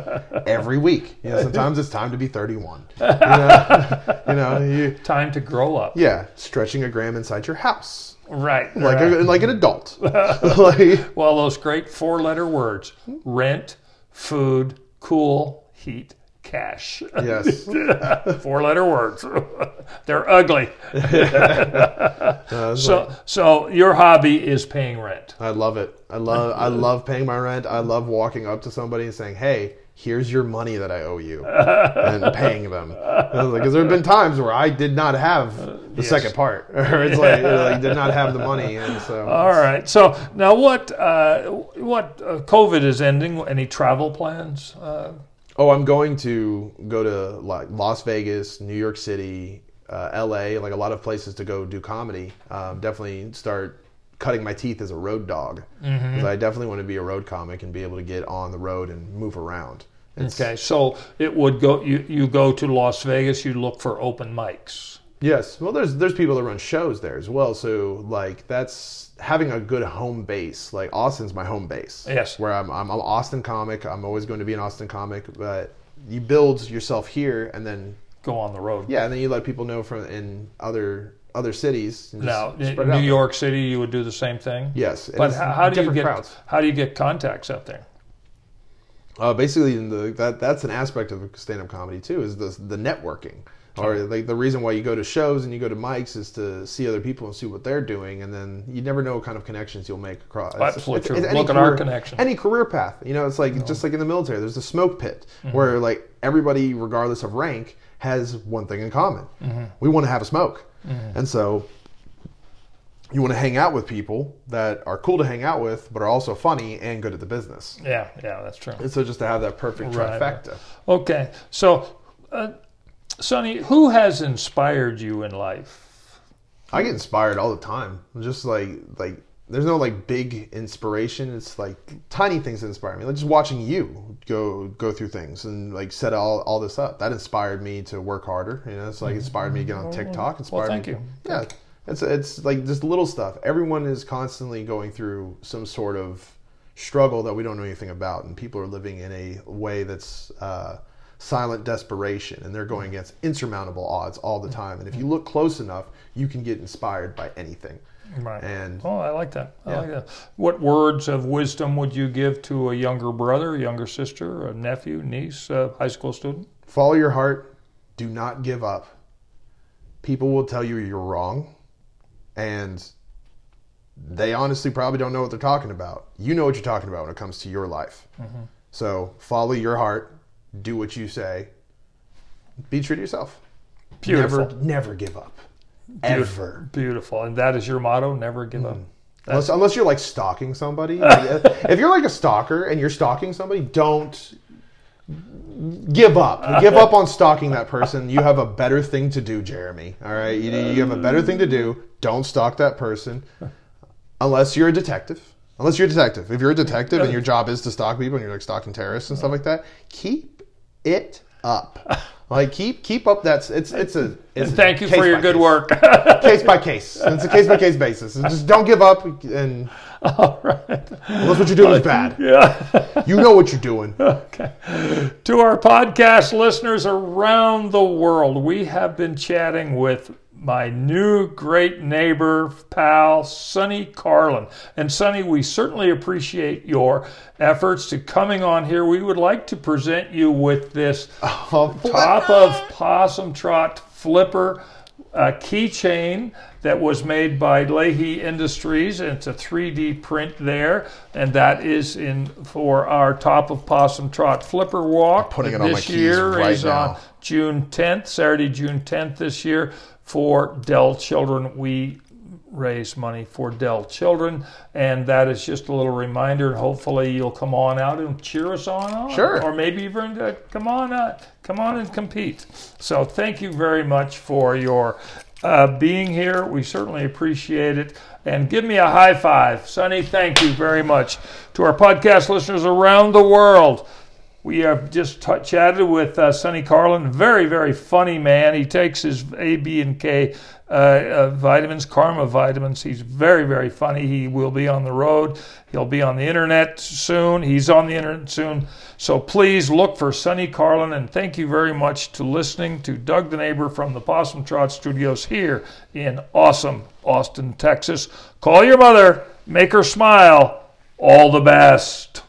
every week. You know, sometimes it's time to be 31. You know, you know, you, Time to grow up. yeah, stretching a gram inside your house. Right. Like right. a, like an adult. like well, those great four-letter words: rent, food, cool, heat, cash. yes. Four-letter words. They're ugly. So, so your hobby is paying rent. I love it. I love I love paying my rent. I love walking up to somebody and saying, "Hey, here's your money that I owe you," and paying them. Because there have been times where I did not have the Yes. second part, or it's like, like did not have the money, and so All right. So now, what? Uh, what? Uh, COVID is ending. Any travel plans? Uh, Oh, I'm going to go to like Las Vegas, New York City, uh, L.A. Like a lot of places to go do comedy. Um, definitely start cutting my teeth as a road dog because I definitely want to be a road comic and be able to get on the road and move around. It's- okay. So it would go. You you go to Las Vegas. You look for open mics. Yes. Well, there's there's people that run shows there as well. So like that's having a good home base. Like Austin's my home base. Yes. Where I'm I'm an Austin comic. I'm always going to be an Austin comic. But you build yourself here, and then Go on the road. yeah, and then you let people know from in other other cities. Now, in spread it out New. York City, you would do the same thing. Yes. But how, how do you get crowds? how do you get contacts up there? Uh, basically, the, that that's an aspect of stand-up comedy too. Is the the networking, or like the reason why you go to shows and you go to mics is to see other people and see what they're doing, and then you never know what kind of connections you'll make across. Absolutely true. any Look at our career- connection. Any career path, you know, it's like just like in the military. There's the smoke pit Mm-hmm. where like everybody, regardless of rank, has one thing in common. Mm-hmm. We want to have a smoke, and so you want to hang out with people that are cool to hang out with, but are also funny and good at the business. Yeah, yeah, that's true. And so just to have that perfect Right. trifecta. Okay, so, uh, Sunny, who has inspired you in life? I get inspired all the time. Just like like there's no like big inspiration. It's like tiny things that inspire me. Like just watching you go go through things and like set all, all this up. That inspired me to work harder. You know, it's like inspired me to get on TikTok. Inspired Well, thank me, you. Yeah, it's it's like just little stuff. Everyone is constantly going through some sort of struggle that we don't know anything about, and people are living in a way that's uh, silent desperation, and they're going mm. against insurmountable odds all the mm. time. And if you mm. look close enough, you can get inspired by anything. Right. And Oh, I like that. I Yeah. like that. What words of wisdom would you give to a younger brother, younger sister, a nephew, niece, a high school student? follow your heart. Do not give up. People will tell you you're wrong, and they honestly probably don't know what they're talking about. You know what you're talking about when it comes to your life. Mm-hmm. So follow your heart. Do what you say. Be true to yourself. Beautiful. Never, never give up. Ever. Beautiful. And that is your motto never give up. Mm. Unless, unless you're like stalking somebody. If you're like a stalker and you're stalking somebody, don't give up. Give up on stalking that person. You have a better thing to do, Jeremy. All right, you, you have a better thing to do. Don't stalk that person, unless you're a detective. Unless you're a detective. If you're a detective and your job is to stalk people and you're like stalking terrorists and stuff like that, keep it up. Like keep keep up that it's it's a it's Thank you for your good case. work. case by case. It's a case by case basis. And just don't give up. And All right. unless what you're doing is bad, Yeah. you know what you're doing. Okay. To our podcast listeners around the world, we have been chatting with my new great neighbor, pal, Sunny Carlin. And Sunny, we certainly appreciate your efforts to coming on here. We would like to present you with this Oh, top of Possum Trot Flipper uh, keychain that was made by Leahy Industries. It's a 3D print there, and that is in for our top of Possum Trot Flipper Walk. putting it on my this keys year right is on. June 10th, Saturday, June 10th this year for Dell Children. We raise money for Dell Children, and that is just a little reminder. And hopefully, you'll come on out and cheer us on, on Sure. or maybe even uh, come on, uh, come on and compete. So, thank you very much for your uh, being here. We certainly appreciate it. And give me a high five, Sunny. Thank you very much to our podcast listeners around the world. We have just t- chatted with uh, Sunny Carlin. Very, very funny man. He takes his A, B, and K uh, uh, vitamins, Karma vitamins. He's very, very funny. He will be on the road. He'll be on the internet soon. He's on the internet soon. So please look for Sunny Carlin. And thank you very much to listening to Doug the Neighbor from the Possum Trot Studios here in awesome Austin, Texas. Call your mother, make her smile. All the best.